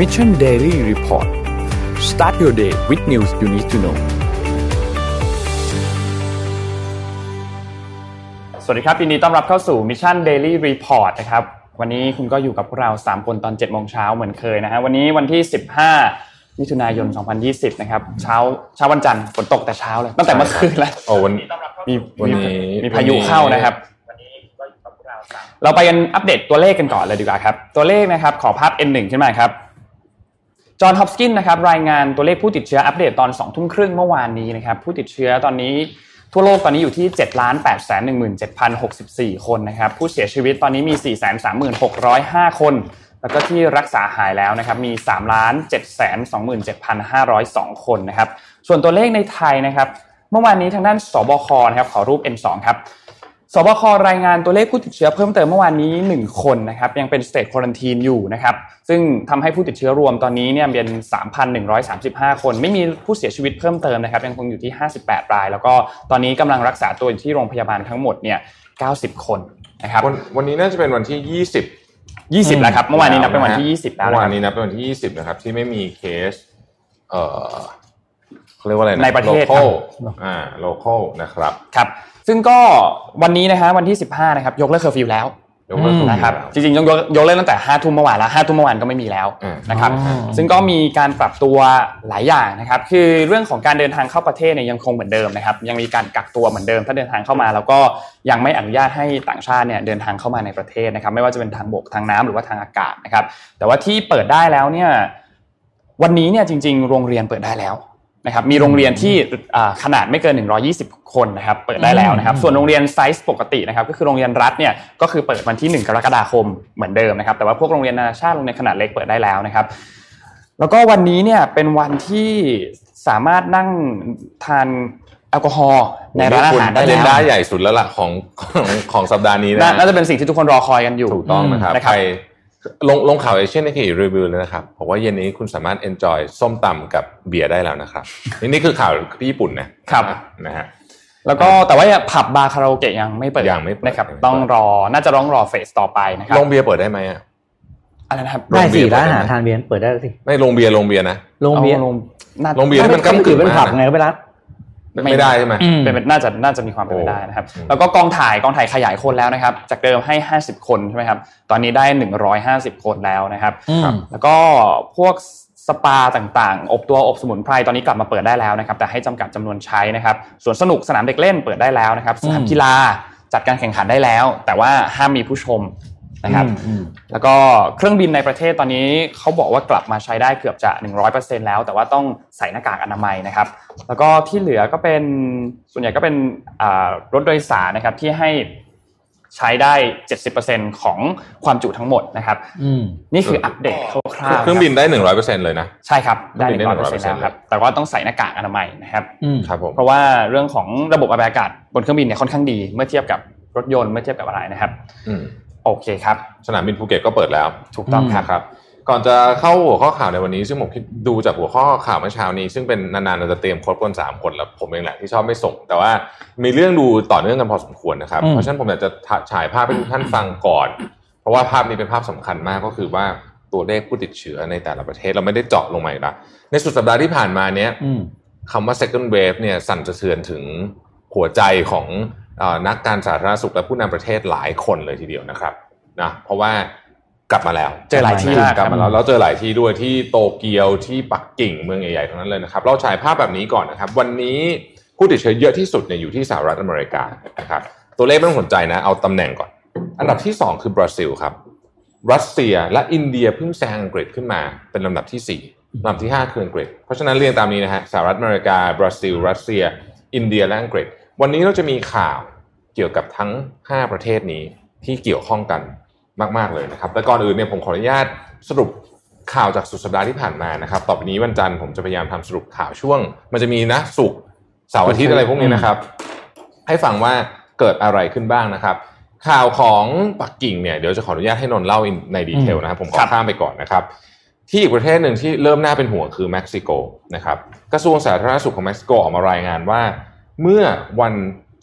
Mission Daily Report start your day with news you need to know สวัสดีครับยินดีต้อนรับเข้าสู่ Mission Daily Report นะครับ วันนี้คุณก็อยู่กับพวกเรา 3 คนตอน7โมงเช้าเหมือนเคยนะฮะ วันนี้วันที่ 15 มิถุนายน 2020 นะครับ เช้าเช้าวันจันทร์ฝนตกแต่เช้าเลย ตั้งแต่เมื่อคืนแล้วโอ้วันมีวันมีนี้มีพายุเข้านะครับเราไปกันอัปเดตตัวเลขกันก่อนเลยดีกว่าครับ ตัวเลขนะครับ ขอภาพ N1 ขึ้นมาครับ จอห์นฮอปกินนะครับรายงานตัวเลขผู้ติดเชื้ออัปเดตตอน2ทุ่มครึ่งเมื่อวานนี้นะครับผู้ติดเชื้อตอนนี้ทั่วโลกตอนนี้อยู่ที่7 8 1 7 0 6 4 คนนะครับผู้เสียชีวิตตอนนี้มี 4 3 6 0 5 คน แล้วก็ที่รักษาหายแล้วนะครับมี3 7 2 7 5 0 2 คนนะครับส่วนตัวเลขในไทยนะครับเมื่อวานนี้ทางด้านสบคนะครับขอรูป N2 ครับ สบครายงานตัวเลขผู้ติดเชื้อเพิ่มเติมเมื่อวานนี้ 1 คนนะครับยังเป็นสเตทควอนตีนอยู่นะครับซึ่งทำให้ผู้ติดเชื้อรวมตอนนี้เนี่ยเป็น 3,135 คน ไม่มีผู้เสียชีวิตเพิ่มเติมนะครับยังคงอยู่ที่ 58 ราย แล้วก็ตอนนี้กำลังรักษาตัวอยู่ที่โรงพยาบาลทั้งหมดเนี่ย 90 คนนะครับวันวันนี้น่าจะเป็นวันที่ยี่สิบ20แล้วครับเมื่อวานนี้นับเป็นวันที่ 20แล้วเมื่อนะวาคนรับนี้นับเป็นวันที่ยี่สิบนะครับที่ไม่มีเคสเอ่อเขาเรียกว่าอะไรนะในประเทศโลอ่า local นะครับครับ ซึ่งก็วันนี้นะฮะวันที่ 15นะครับยกเลิกเคอร์ฟิวแล้วยกเลิกอืมนะครับแล้วจริงๆยกยกเลิกตั้งแต่ห้าทุ่มเมื่อวานแล้วห้าทุ่มเมื่อวานก็ไม่มีแล้วอืมนะครับอ๋อซึ่งก็มีการปรับตัวหลายอย่างนะครับคือเรื่องของการเดินทางเข้าประเทศเนี่ยยังคงเหมือนเดิมนะครับยังมีการกักตัวเหมือนเดิมถ้าเดินทางเข้ามา แล้วก็ยังไม่อนุญาตให้ต่างชาติเนี่ยเดินทางเข้ามาในประเทศนะครับไม่ว่าจะเป็นทางบกทางน้ำหรือว่าทางอากาศนะครับแต่ว่าที่เปิดได้แล้วเนี่ยวันนี้เนี่ยจริง ๆ โรงเรียนเปิดได้แล้ว นะครับมีโรงเรียนที่อ่าขนาดไม่เกิน 120 คนนะครับเปิดได้แล้วนะครับส่วนโรงเรียนไซส์ปกตินะครับก็คือโรงเรียนรัฐเนี่ยก็คือเปิดวันที่ 1 กรกฎาคมเหมือนเดิมนะครับแต่ว่าพวกโรงเรียนนานาชาติโรงเรียนขนาดเล็กเปิดได้แล้วนะครับ แล้วก็วันนี้เนี่ยเป็นวันที่สามารถนั่งทานแอลกอฮอล์ในร้านอาหารได้เจแล้นวด้าใหญ่สุดแล้วล่ะของของของสัปดาห์นี้นะน่าน่าจะเป็นสิ่งที่ทุกคนรอคอยกันอยู่ถูกต้องนะครับนะครับไป ลงลงข่าวเอเชียนในขีรีวิวเลยนะครับบอกว่าเย็นนี้คุณสามารถ enjoy ส้มตำกับเบียร์ได้แล้วนะครับนี่นี่คือข่าวที่ญี่ปุ่นนะครับนะฮะแล้วก็แต่ว่าผับบาร์คาราโอเกะยังไม่เปิดยังไม่เปิดนะครับยังไม่เปิดต้องรอน่าจะต้องรอเฟสต่อไปนะครับโรงเบียร์เปิดได้ไหมอะอะไรนะครับได้สิโรงเบียร์ร้านอาหารเปิดได้ไหมทานเบียร์เปิดได้สิไม่โรงเบียร์โรงเบียร์นะโรงเบียร์อาลงน่าโรงเบียร์ที่มันก้ำกึ่งเป็นมากผับนะไงก็ไปร้าน ไม่ได้ใช่ไหมอืมเป็นเป็นน่าจะน่าจะมีความเป็นไปได้นะครับโอ้แล้วก็กองถ่ายกองถ่ายขยายคนแล้วนะครับ จากเดิมให้ 50 คนใช่ไหมครับ ตอนนี้ได้ 150 คนแล้วนะครับอืมแล้วก็พวกสปาต่างๆ อบตัวอบสมุนไพรตอนนี้กลับมาเปิดได้แล้วนะครับ แต่ให้จำกัดจำนวนใช้นะครับสวนสนุกสนามเด็กเล่นเปิดได้แล้วนะครับ สนามอืมกีฬาจัดการแข่งขันได้แล้ว แต่ว่าห้ามมีผู้ชม นะครับอืมอืมแล้วก็เครื่องบินในประเทศตอนนี้เขาบอกว่ากลับมาใช้ได้เกือบจะ 100%แล้ว แต่ว่าต้องใส่หน้ากากอนามัยนะครับ แล้วก็ที่เหลือก็เป็นส่วนใหญ่ก็เป็นอ่ารถโดยสารนะครับที่ให้ใช้ได้ 70%ของความจุทั้งหมดนะครับอืมนี่คืออัปเดตคร่าวๆเครื่องบินได้หนึ่งร้อยเปอร์เซ็นต์เลยนะ ใช่ครับ ได้เครื่องบินได้100%แล้ว100%ครับ แต่ว่าต้องใส่หน้ากากอนามัยนะครับอืมครับผมเพราะว่าเรื่องของระบบระบายอากาศบนเครื่องบินเนี่ยค่อนข้างดี เมื่อเทียบกับรถยนต์เมื่อเทียบกับอะไรนะครับอืม โอเคครับ สนามบินภูเก็ตก็เปิดแล้ว ถูกต้องอืมครับครับ ก่อนจะเข้าหัวข้อข่าวในวันนี้ ซึ่งผมคิดดูจากหัวข้อข่าวเมื่อเช้านี้ ซึ่งเป็นนานๆเราจะเตรียมโค้ดคนสามคนแล้วผมเองแหละที่ชอบไม่ส่ง แต่ว่ามีเรื่องดูต่อเนื่องกันพอสมควรนะครับอืมเพราะฉะนั้นผมอยากจะฉายภาพให้ทุกท่านฟังก่อน เพราะว่าภาพนี้เป็นภาพสำคัญมากก็คือว่าตัวเลขผู้ติดเชื้อในแต่ละประเทศเราไม่ได้เจาะลงมาอีกแล้วในสุดสัปดาห์ที่ผ่านมาเนี้ยอืมคำว่า second wave เนี่ยสั่นสะเทือนถึงหัวใจของเออ นักการสาธารณสุขและผู้นำประเทศหลายคนเลยทีเดียวนะครับนะเพราะว่ากลับมาแล้ว เจอหลายที่มากกลับมาแล้วครับแล้วเจอหลายที่ด้วยที่โตเกียวที่ปักกิ่งเมืองใหญ่ๆทั้งนั้นเลยนะครับ เราฉายภาพแบบนี้ก่อนนะครับ วันนี้ผู้ติดเชื้อเยอะที่สุดเนี่ยอยู่ที่สหรัฐอเมริกานะครับตัวเลขไม่ต้องสนใจนะ เอาตำแหน่งก่อน อันดับที่สองคือบราซิลครับ รัสเซียและอินเดียเพิ่งแซงอังกฤษขึ้นมาเป็นลำดับที่ 4ลำดับที่ 5 คืออังกฤษ เพราะฉะนั้นเรียงตามนี้นะฮะสหรัฐอเมริกา บราซิล รัสเซีย อินเดียและอังกฤษ วันนี้เราจะมีข่าวเกี่ยวกับทั้ง 5 ประเทศนี้ที่เกี่ยวข้องกันมาก ๆ เลยนะครับ แต่ก่อนอื่นเนี่ยผมขออนุญาตสรุปข่าวจากสุดสัปดาห์ที่ผ่านมานะครับ ต่อไปนี้วันจันทร์ผมจะพยายามทำสรุปข่าวช่วง มันจะมีนะศุกร์เสาร์อาทิตย์อะไรพวกนี้นะครับ ให้ฟังว่าเกิดอะไรขึ้นบ้างนะครับ ข่าวของปักกิ่งเนี่ยเดี๋ยวจะขออนุญาตให้นนท์เล่าใน detail นะครับ ผมขอข้ามไปก่อนนะครับ ที่อีกประเทศหนึ่งที่เริ่มน่าเป็นห่วงคือเม็กซิโกนะครับกระทรวงสาธารณสุขของเม็กซิโกออกมารายงานว่า เมื่อวัน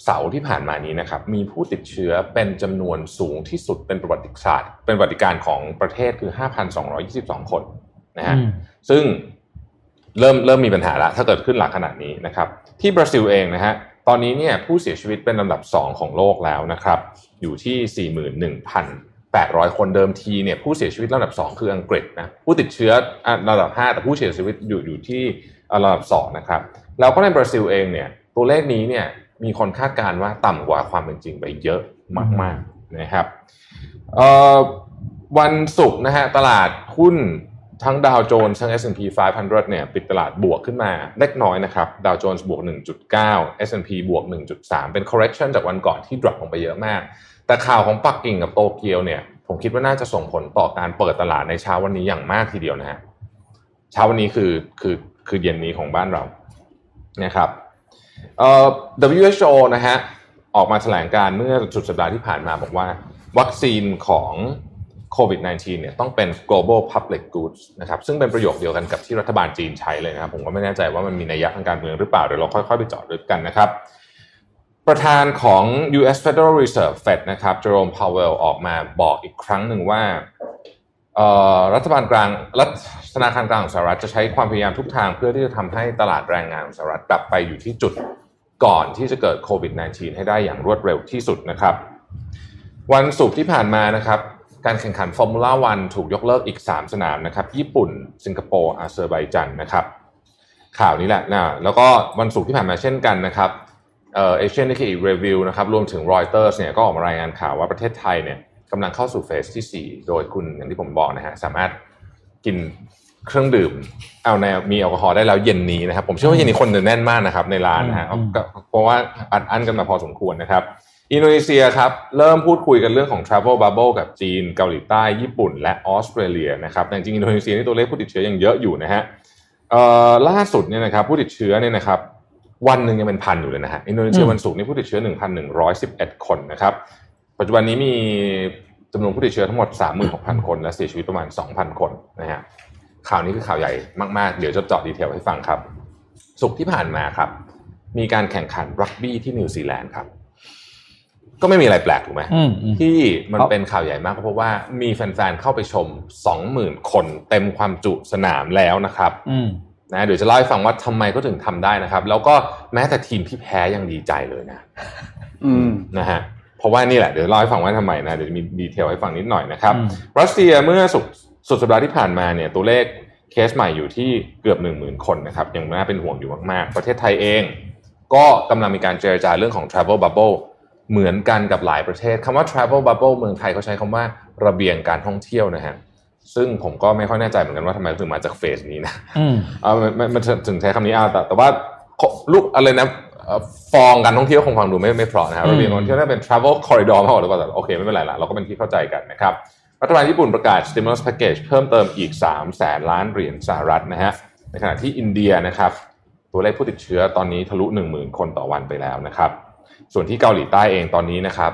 เสาร์ที่ผ่านมานี้นะครับมีผู้ติดเชื้อเป็นจำนวนสูงที่สุดเป็นประวัติศาสตร์ เป็นประวัติการของประเทศคือ 5,222 คนนะฮะซึ่งเริ่มเริ่มมีปัญหาแล้วถ้าเกิดขึ้นหลังขนาดนี้นะครับ ที่บราซิลเองนะฮะตอนนี้เนี่ยผู้เสียชีวิตเป็นลำดับ 2 ของโลกแล้วนะครับ อยู่ที่ 41,800 คนเดิมทีเนี่ยผู้เสียชีวิตลำดับ 2 คืออังกฤษนะผู้ติดเชื้อลำดับ 5 แต่ผู้เสียชีวิตอยู่อยู่ที่ลำดับ2นะครับแล้วก็ในบราซิลเองเนี่ย ตัวเลขนี้เนี่ยมีคนคาดการณ์ว่าต่ำกว่าความเป็นจริงไปเยอะมากๆนะครับวันศุกร์นะฮะตลาดหุ้นทั้งดาวโจนส์ทั้ง S&P 500 เนี่ยปิดตลาดบวกขึ้นมาเล็กน้อยนะครับดาวโจนส์บวก 1.9 S&P บวก 1.3 เป็น correction จากวันก่อนที่ drop ลงไปเยอะมาก แต่ข่าวของปักกิ่งกับโตเกียวเนี่ยผมคิดว่าน่าจะส่งผลต่อการเปิดตลาดในเช้าวันนี้อย่างมากทีเดียวนะฮะเช้าวันนี้คือคือคือเย็นนี้ของบ้านเรานะครับ เอ่อ WHO นะฮะออกมาแถลงการเมื่อสุดสัปดาห์ที่ผ่านมาบอกว่า วัคซีนของโควิด -19 เนี่ยต้องเป็น global public goods นะครับซึ่งเป็นประโยคเดียวกันกับที่รัฐบาลจีนใช้เลยนะครับ ผมก็ไม่แน่ใจว่ามันมีนัยยะทางการเมืองหรือเปล่า เดี๋ยวเราค่อยๆ ไปเจาะลึกกันนะครับ ประธานของ U.S. Federal Reserve Fed นะครับ Jerome Powell ออกมาบอกอีกครั้งหนึ่งว่า รัฐบาลกลางรัฐธนาคารกลางของสหรัฐจะใช้ความพยายามทุกทางเพื่อที่จะทำให้ตลาดแรงงานของสหรัฐกลับไปอยู่ที่จุดก่อนที่จะเกิดโควิด -19 ให้ได้อย่างรวดเร็วที่สุดนะครับ วันศุกร์ที่ผ่านมานะครับการแข่งขันฟอร์มูล่าวันถูกยกเลิกอีก 3 สนามนะครับ ญี่ปุ่น สิงคโปร์อาเซอร์ไบจันนะครับ ข่าวนี้แหละนะแล้วก็วันศุกร์ที่ผ่านมาเช่นกันนะครับAsian Nikkei Review นะครับรวมถึงรอยเตอร์สเนี่ยก็ออกมารายงานข่าวว่าประเทศไทยเนี่ย กำลังเข้าสู่ phase ที่ 4 โดยคุณอย่างที่ผมบอกนะฮะสามารถกินเครื่องดื่มเอาแนวมีแอลกอฮอล์ได้แล้วเย็นนี้นะครับ ผมเชื่อว่าเย็นนี้คนแน่นมากนะครับในร้านนะฮะเพราะว่าอัดอั้นกันมาพอสมควรนะครับ อินโดนีเซียครับ เริ่มพูดคุยกันเรื่องของ Travel Bubble กับจีน เกาหลีใต้ ญี่ปุ่น และออสเตรเลียนะครับแต่จริงอินโดนีเซียนี่ตัวเลขผู้ติดเชื้อยังเยอะอยู่นะฮะล่าสุดเนี่ยนะครับผู้ติดเชื้อเนี่ยนะครับวันหนึ่งยังเป็นพันอยู่เลยนะฮะอินโดนีเซียวันศุกร์นี่ผู้ติดเชื้อ 1,111 คนนะครับ ปัจจุบันนี้มีจำนวนผู้ติดเชื้อทั้งหมด 36,000 คน และเสียชีวิตประมาณ 2,000 คนนะฮะข่าวนี้คือข่าวใหญ่มาก ๆ เดี๋ยวจะเจาะ detail ให้ฟังครับศุกร์ที่ผ่านมาครับ มีการแข่งขันรักบี้ที่นิวซีแลนด์ครับ ก็ไม่มีอะไรแปลกถูกไหมที่มันเป็นข่าวใหญ่มากเพราะว่ามีแฟนๆเข้าไปชมสองหมื่นคนเต็มความจุสนามแล้วนะครับนะเดี๋ยวจะเล่าให้ฟังว่าทำไมก็ถึงทำได้นะครับ แล้วก็แม้แต่ทีมที่แพ้ยังดีใจเลยนะนะฮะ เพราะว่านี่แหละเดี๋ยวเล่าให้ฟังว่าทำไมนะเดี๋ยวมีดีเทลให้ฟังนิดหน่อยนะครับรัสเซียเมื่อสุดสุดสัปดาห์ที่ผ่านมาเนี่ยตัวเลขเคสใหม่อยู่ที่เกือบหนึ่งหมื่นคนนะครับยังน่าเป็นห่วงอยู่มากๆ ประเทศไทยเอง ก็กำลังมีการเจรจาเรื่องของ travel bubble เหมือนกันกับหลายประเทศคำว่า travel bubble เมืองไทยเขาใช้คำว่าระเบียงการท่องเที่ยวนะฮะซึ่งผมก็ไม่ค่อยแน่ใจเหมือนกันว่าทำไมถึงมาจากเฟสนี้นะอ่ามันถึงใช้คำนี้อ่าแต่แต่ว่าลูกอะไรนะ ฟองการท่องเที่ยวคงฟังดูไม่ไม่เพราะนะครับระเบียงการท่องเที่ยวน่าเป็น travel corridor มากกว่าหรือเปล่าโอเค ไม่เป็นไรละเราก็เป็นที่เข้าใจกันนะครับรัฐบาลญี่ปุ่นประกาศ stimulus package เพิ่มเติมอีก 3 แสนล้านเหรียญสหรัฐนะฮะในขณะที่อินเดียนะครับตัวเลขผู้ติดเชื้อตอนนี้ทะลุ 10,000 คนต่อวันไปแล้วนะครับ ส่วนที่เกาหลีใต้เองตอนนี้นะครับ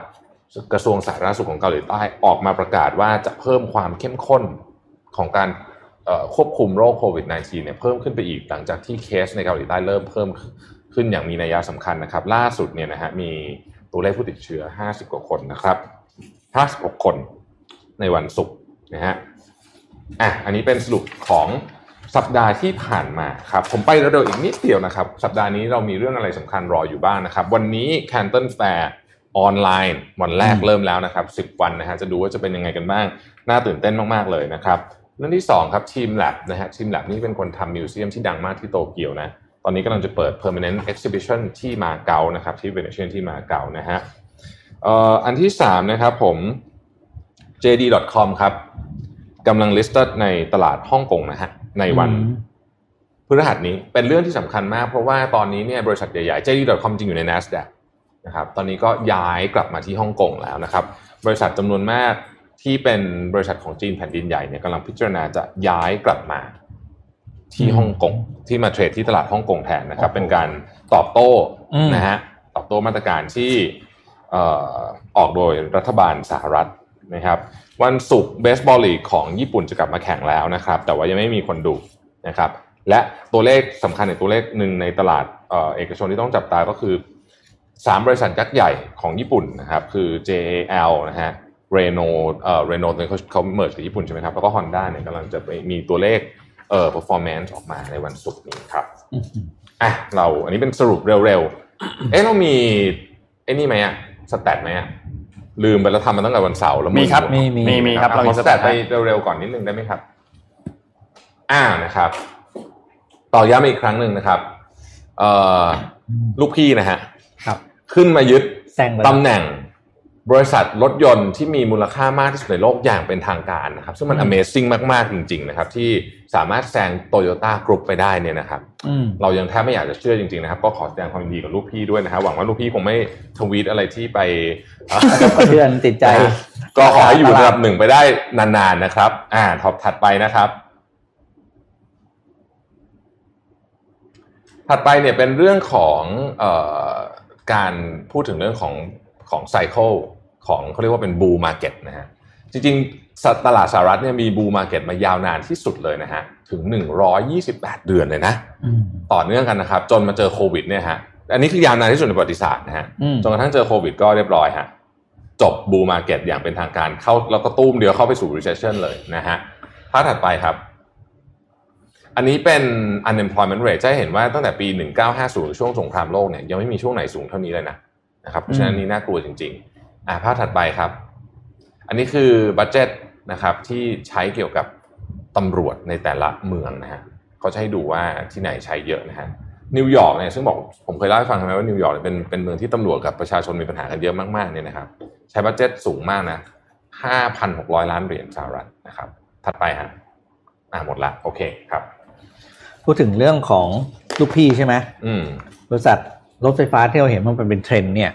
กระทรวงสาธารณสุขของเกาหลีใต้ออกมาประกาศว่าจะเพิ่มความเข้มข้นของการควบคุมโรคโควิด -19 เนี่ยเพิ่มขึ้นไปอีกหลังจากที่เคสในเกาหลีใต้เริ่มเพิ่ม ขึ้นอย่างมีนัยสำคัญนะครับ ล่าสุดเนี่ยนะฮะมีตัวเลขผู้ติดเชื้อ 50 กว่าคนนะครับ 56 คนในวันศุกร์นะฮะอะอันนี้เป็นสรุปของสัปดาห์ที่ผ่านมาครับผมไปเร็วๆอีกนิดเดียวนะครับ สัปดาห์นี้เรามีเรื่องอะไรสำคัญรออยู่บ้างนะครับ วันนี้ Canton Fair ออนไลน์วันแรกเริ่มแล้วนะครับ 10 วันนะฮะจะดูว่าจะเป็นยังไงกันบ้าง น่าตื่นเต้นมากๆเลยนะครับเรื่องที่2ครับทีมแลบนะฮะทีมแลบนี่เป็นคนทำมิวเซียมที่ดังมากที่โตเกียวนะ ตอนนี้กำลังจะเปิด permanent exhibition ที่มาเก๊านะครับที่เวเนเชียที่มาเก๊านะฮะอันที่3นะครับผม JD.com ครับกำลัง listed ในตลาดฮ่องกงนะฮะในวันพฤหัสนี้เป็นเรื่องที่สำคัญมาก เพราะว่าตอนนี้เนี่ยบริษัทใหญ่ๆ JD.com จริงอยู่ใน NASDAQ นะครับตอนนี้ก็ย้ายกลับมาที่ฮ่องกงแล้วนะครับ บริษัทจำนวนมากที่เป็นบริษัทของจีนแผ่นดินใหญ่เนี่ยกำลังพิจารณาจะย้ายกลับมา ที่ฮ่องกงที่มาเทรดที่ตลาดฮ่องกงแทนนะครับ เป็นการตอบโต้นะฮะตอบโต้มาตรการที่ออกโดยรัฐบาลสหรัฐนะครับ วันศุกร์เบสบอลลีกของญี่ปุ่นจะกลับมาแข่งแล้วนะครับ แต่ว่ายังไม่มีคนดูนะครับ และตัวเลขสำคัญในตัวเลขหนึ่งในตลาดเอกชนที่ต้องจับตาก็คือ3บริษัทยักษ์ใหญ่ของญี่ปุ่นนะครับ คือ JAL นะฮะเรโนเอ่อเรโนเขาเขาเมิร์จกับญี่ปุ่นใช่ไหมครับ แล้วก็ Honda เนี่ยกำลังจะมีตัวเลข เอ่อ performance ออกมาในวันศุกร์นี้ครับอะเราอันนี้เป็นสรุปเร็วๆเอ๊ะเรามีไอ้นี่ไหมอะสแตทไหมอะลืมไปแล้วทำมาตั้งแต่วันเสาร์แล้วมีครับมีมีมีมีครับเราเราขมีอสสแตแตททไปเร็วๆก่อนนิดนึงได้ไหมครับ อ่านะครับ ต่อย้ำอีกครั้งหนึ่งนะครับ เอ่อลูกพี่นะฮะครับ ขึ้นมายึดแซงไปตำแหน่ง บริษัทรถยนต์ที่มีมูลค่ามากที่สุดในโลกอย่างเป็นทางการนะครับ ซึ่งมัน Amazing มากๆ จริง ๆ นะครับ ที่สามารถแซงโตโยต้ากรุ๊ปไปได้เนี่ยนะครับอืมเรายังแทบไม่อยากจะเชื่อจริง ๆ นะครับ ก็ขอแสดงความยินดีกับลูกพี่ด้วยนะครับหวังว่าลูกพี่คงไม่ทวีตอะไรที่ไปกระเทือนติดใจ ก็ขอให้อยู่ระดับหนึ่งไปได้นานๆนะครับ อ่าภาพถัดไปนะครับ ถัดไปเนี่ยเป็นเรื่องของเออการพูดถึงเรื่องของของ cycle ของเขาเรียกว่าเป็น bull market นะฮะจริงๆตลาดสหรัฐเนี่ยมี bull market มายาวนานที่สุดเลยนะฮะถึง 128 เดือนเลยนะอืมต่อเนื่องกันนะครับ จนมาเจอโควิดเนี่ยฮะอันนี้คือยาวนานที่สุดในประวัติศาสตร์นะฮะอืมจนกระทั่งเจอโควิดก็เรียบร้อยฮะจบ bull market อย่างเป็นทางการเข้าแล้วก็ตูมเดียวเข้าไปสู่ recession เลยนะฮะภาพถัดไปครับ อันนี้เป็น unemployment rate จะให้เห็นว่าตั้งแต่ปี 1950 ช่วงสงครามโลกเนี่ยยังไม่มีช่วงไหนสูงเท่านี้เลยนะนะครับเพราะฉะนั้นนี่น่ากลัวจริง ๆ อ่าภาพถัดไปครับ อันนี้คือ budget นะครับที่ใช้เกี่ยวกับตำรวจในแต่ละเมืองนะฮะเขาจะให้ดูว่าที่ไหนใช้เยอะนะฮะนิวยอร์กเนี่ยซึ่งบอกผมเคยเล่าให้ฟังใช่ไหมว่านิวยอร์กเนี่ยเป็นเป็นเมืองที่ตำรวจกับประชาชนมีปัญหากันเยอะมากๆเนี่ยนะครับ ใช้ budget สูงมากนะ5,600 ล้านเหรียญสหรัฐนะครับ ถัดไปฮะอ่าหมดละโอเคครับ พูดถึงเรื่องของลูกพี่ใช่ไหมอืมบริษัทรถไฟฟ้าที่เราเห็นมันเป็นเทรนด์เนี่ย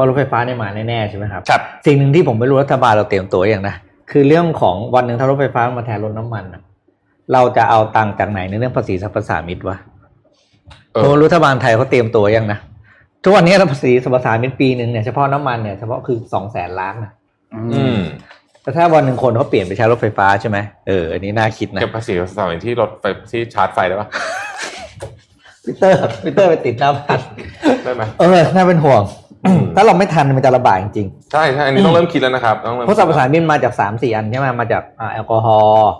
ว่ารถไฟฟ้าเนี่ยมาแน่ๆใช่ไหมครับครับสิ่งหนึ่งที่ผมไม่รู้รัฐบาลเราเตรียมตัวอย่างนะคือเรื่องของวันหนึ่งถ้ารถไฟฟ้ามาแทนรถน้ำมันน่ะเราจะเอาตังค์จากไหนในเรื่องภาษีสรรพสามิตวะเออโอ้รัฐบาลไทยเขาเตรียมตัวยังนะทุกวันนี้ภาษีสรรพสามิตปีหนึ่งเนี่ยเฉพาะน้ำมันเนี่ยเฉพาะคือสองแสนล้านนะอืมแต่ถ้าวันหนึ่งคนเขาเปลี่ยนไปใช้รถไฟฟ้าใช่ไหมเอออันนี้น่าคิดนะเก็บภาษีสมัยที่รถไฟที่ชาร์จไฟได้ปะมิเตอร์มิเตอร์ไปติดหน้าบ้านได้ไหมเออน่าเป็นห่วง ถ้าเราไม่ทันมันจะลำบากจริงใช่ใช่อันนี้ต้องเริ่มคิดแล้วนะครับต้องๆเริ่มเพราะสรรพสามิตมาจากสามสี่อันใช่ไหมมาจากอ่าแอลกอฮอล์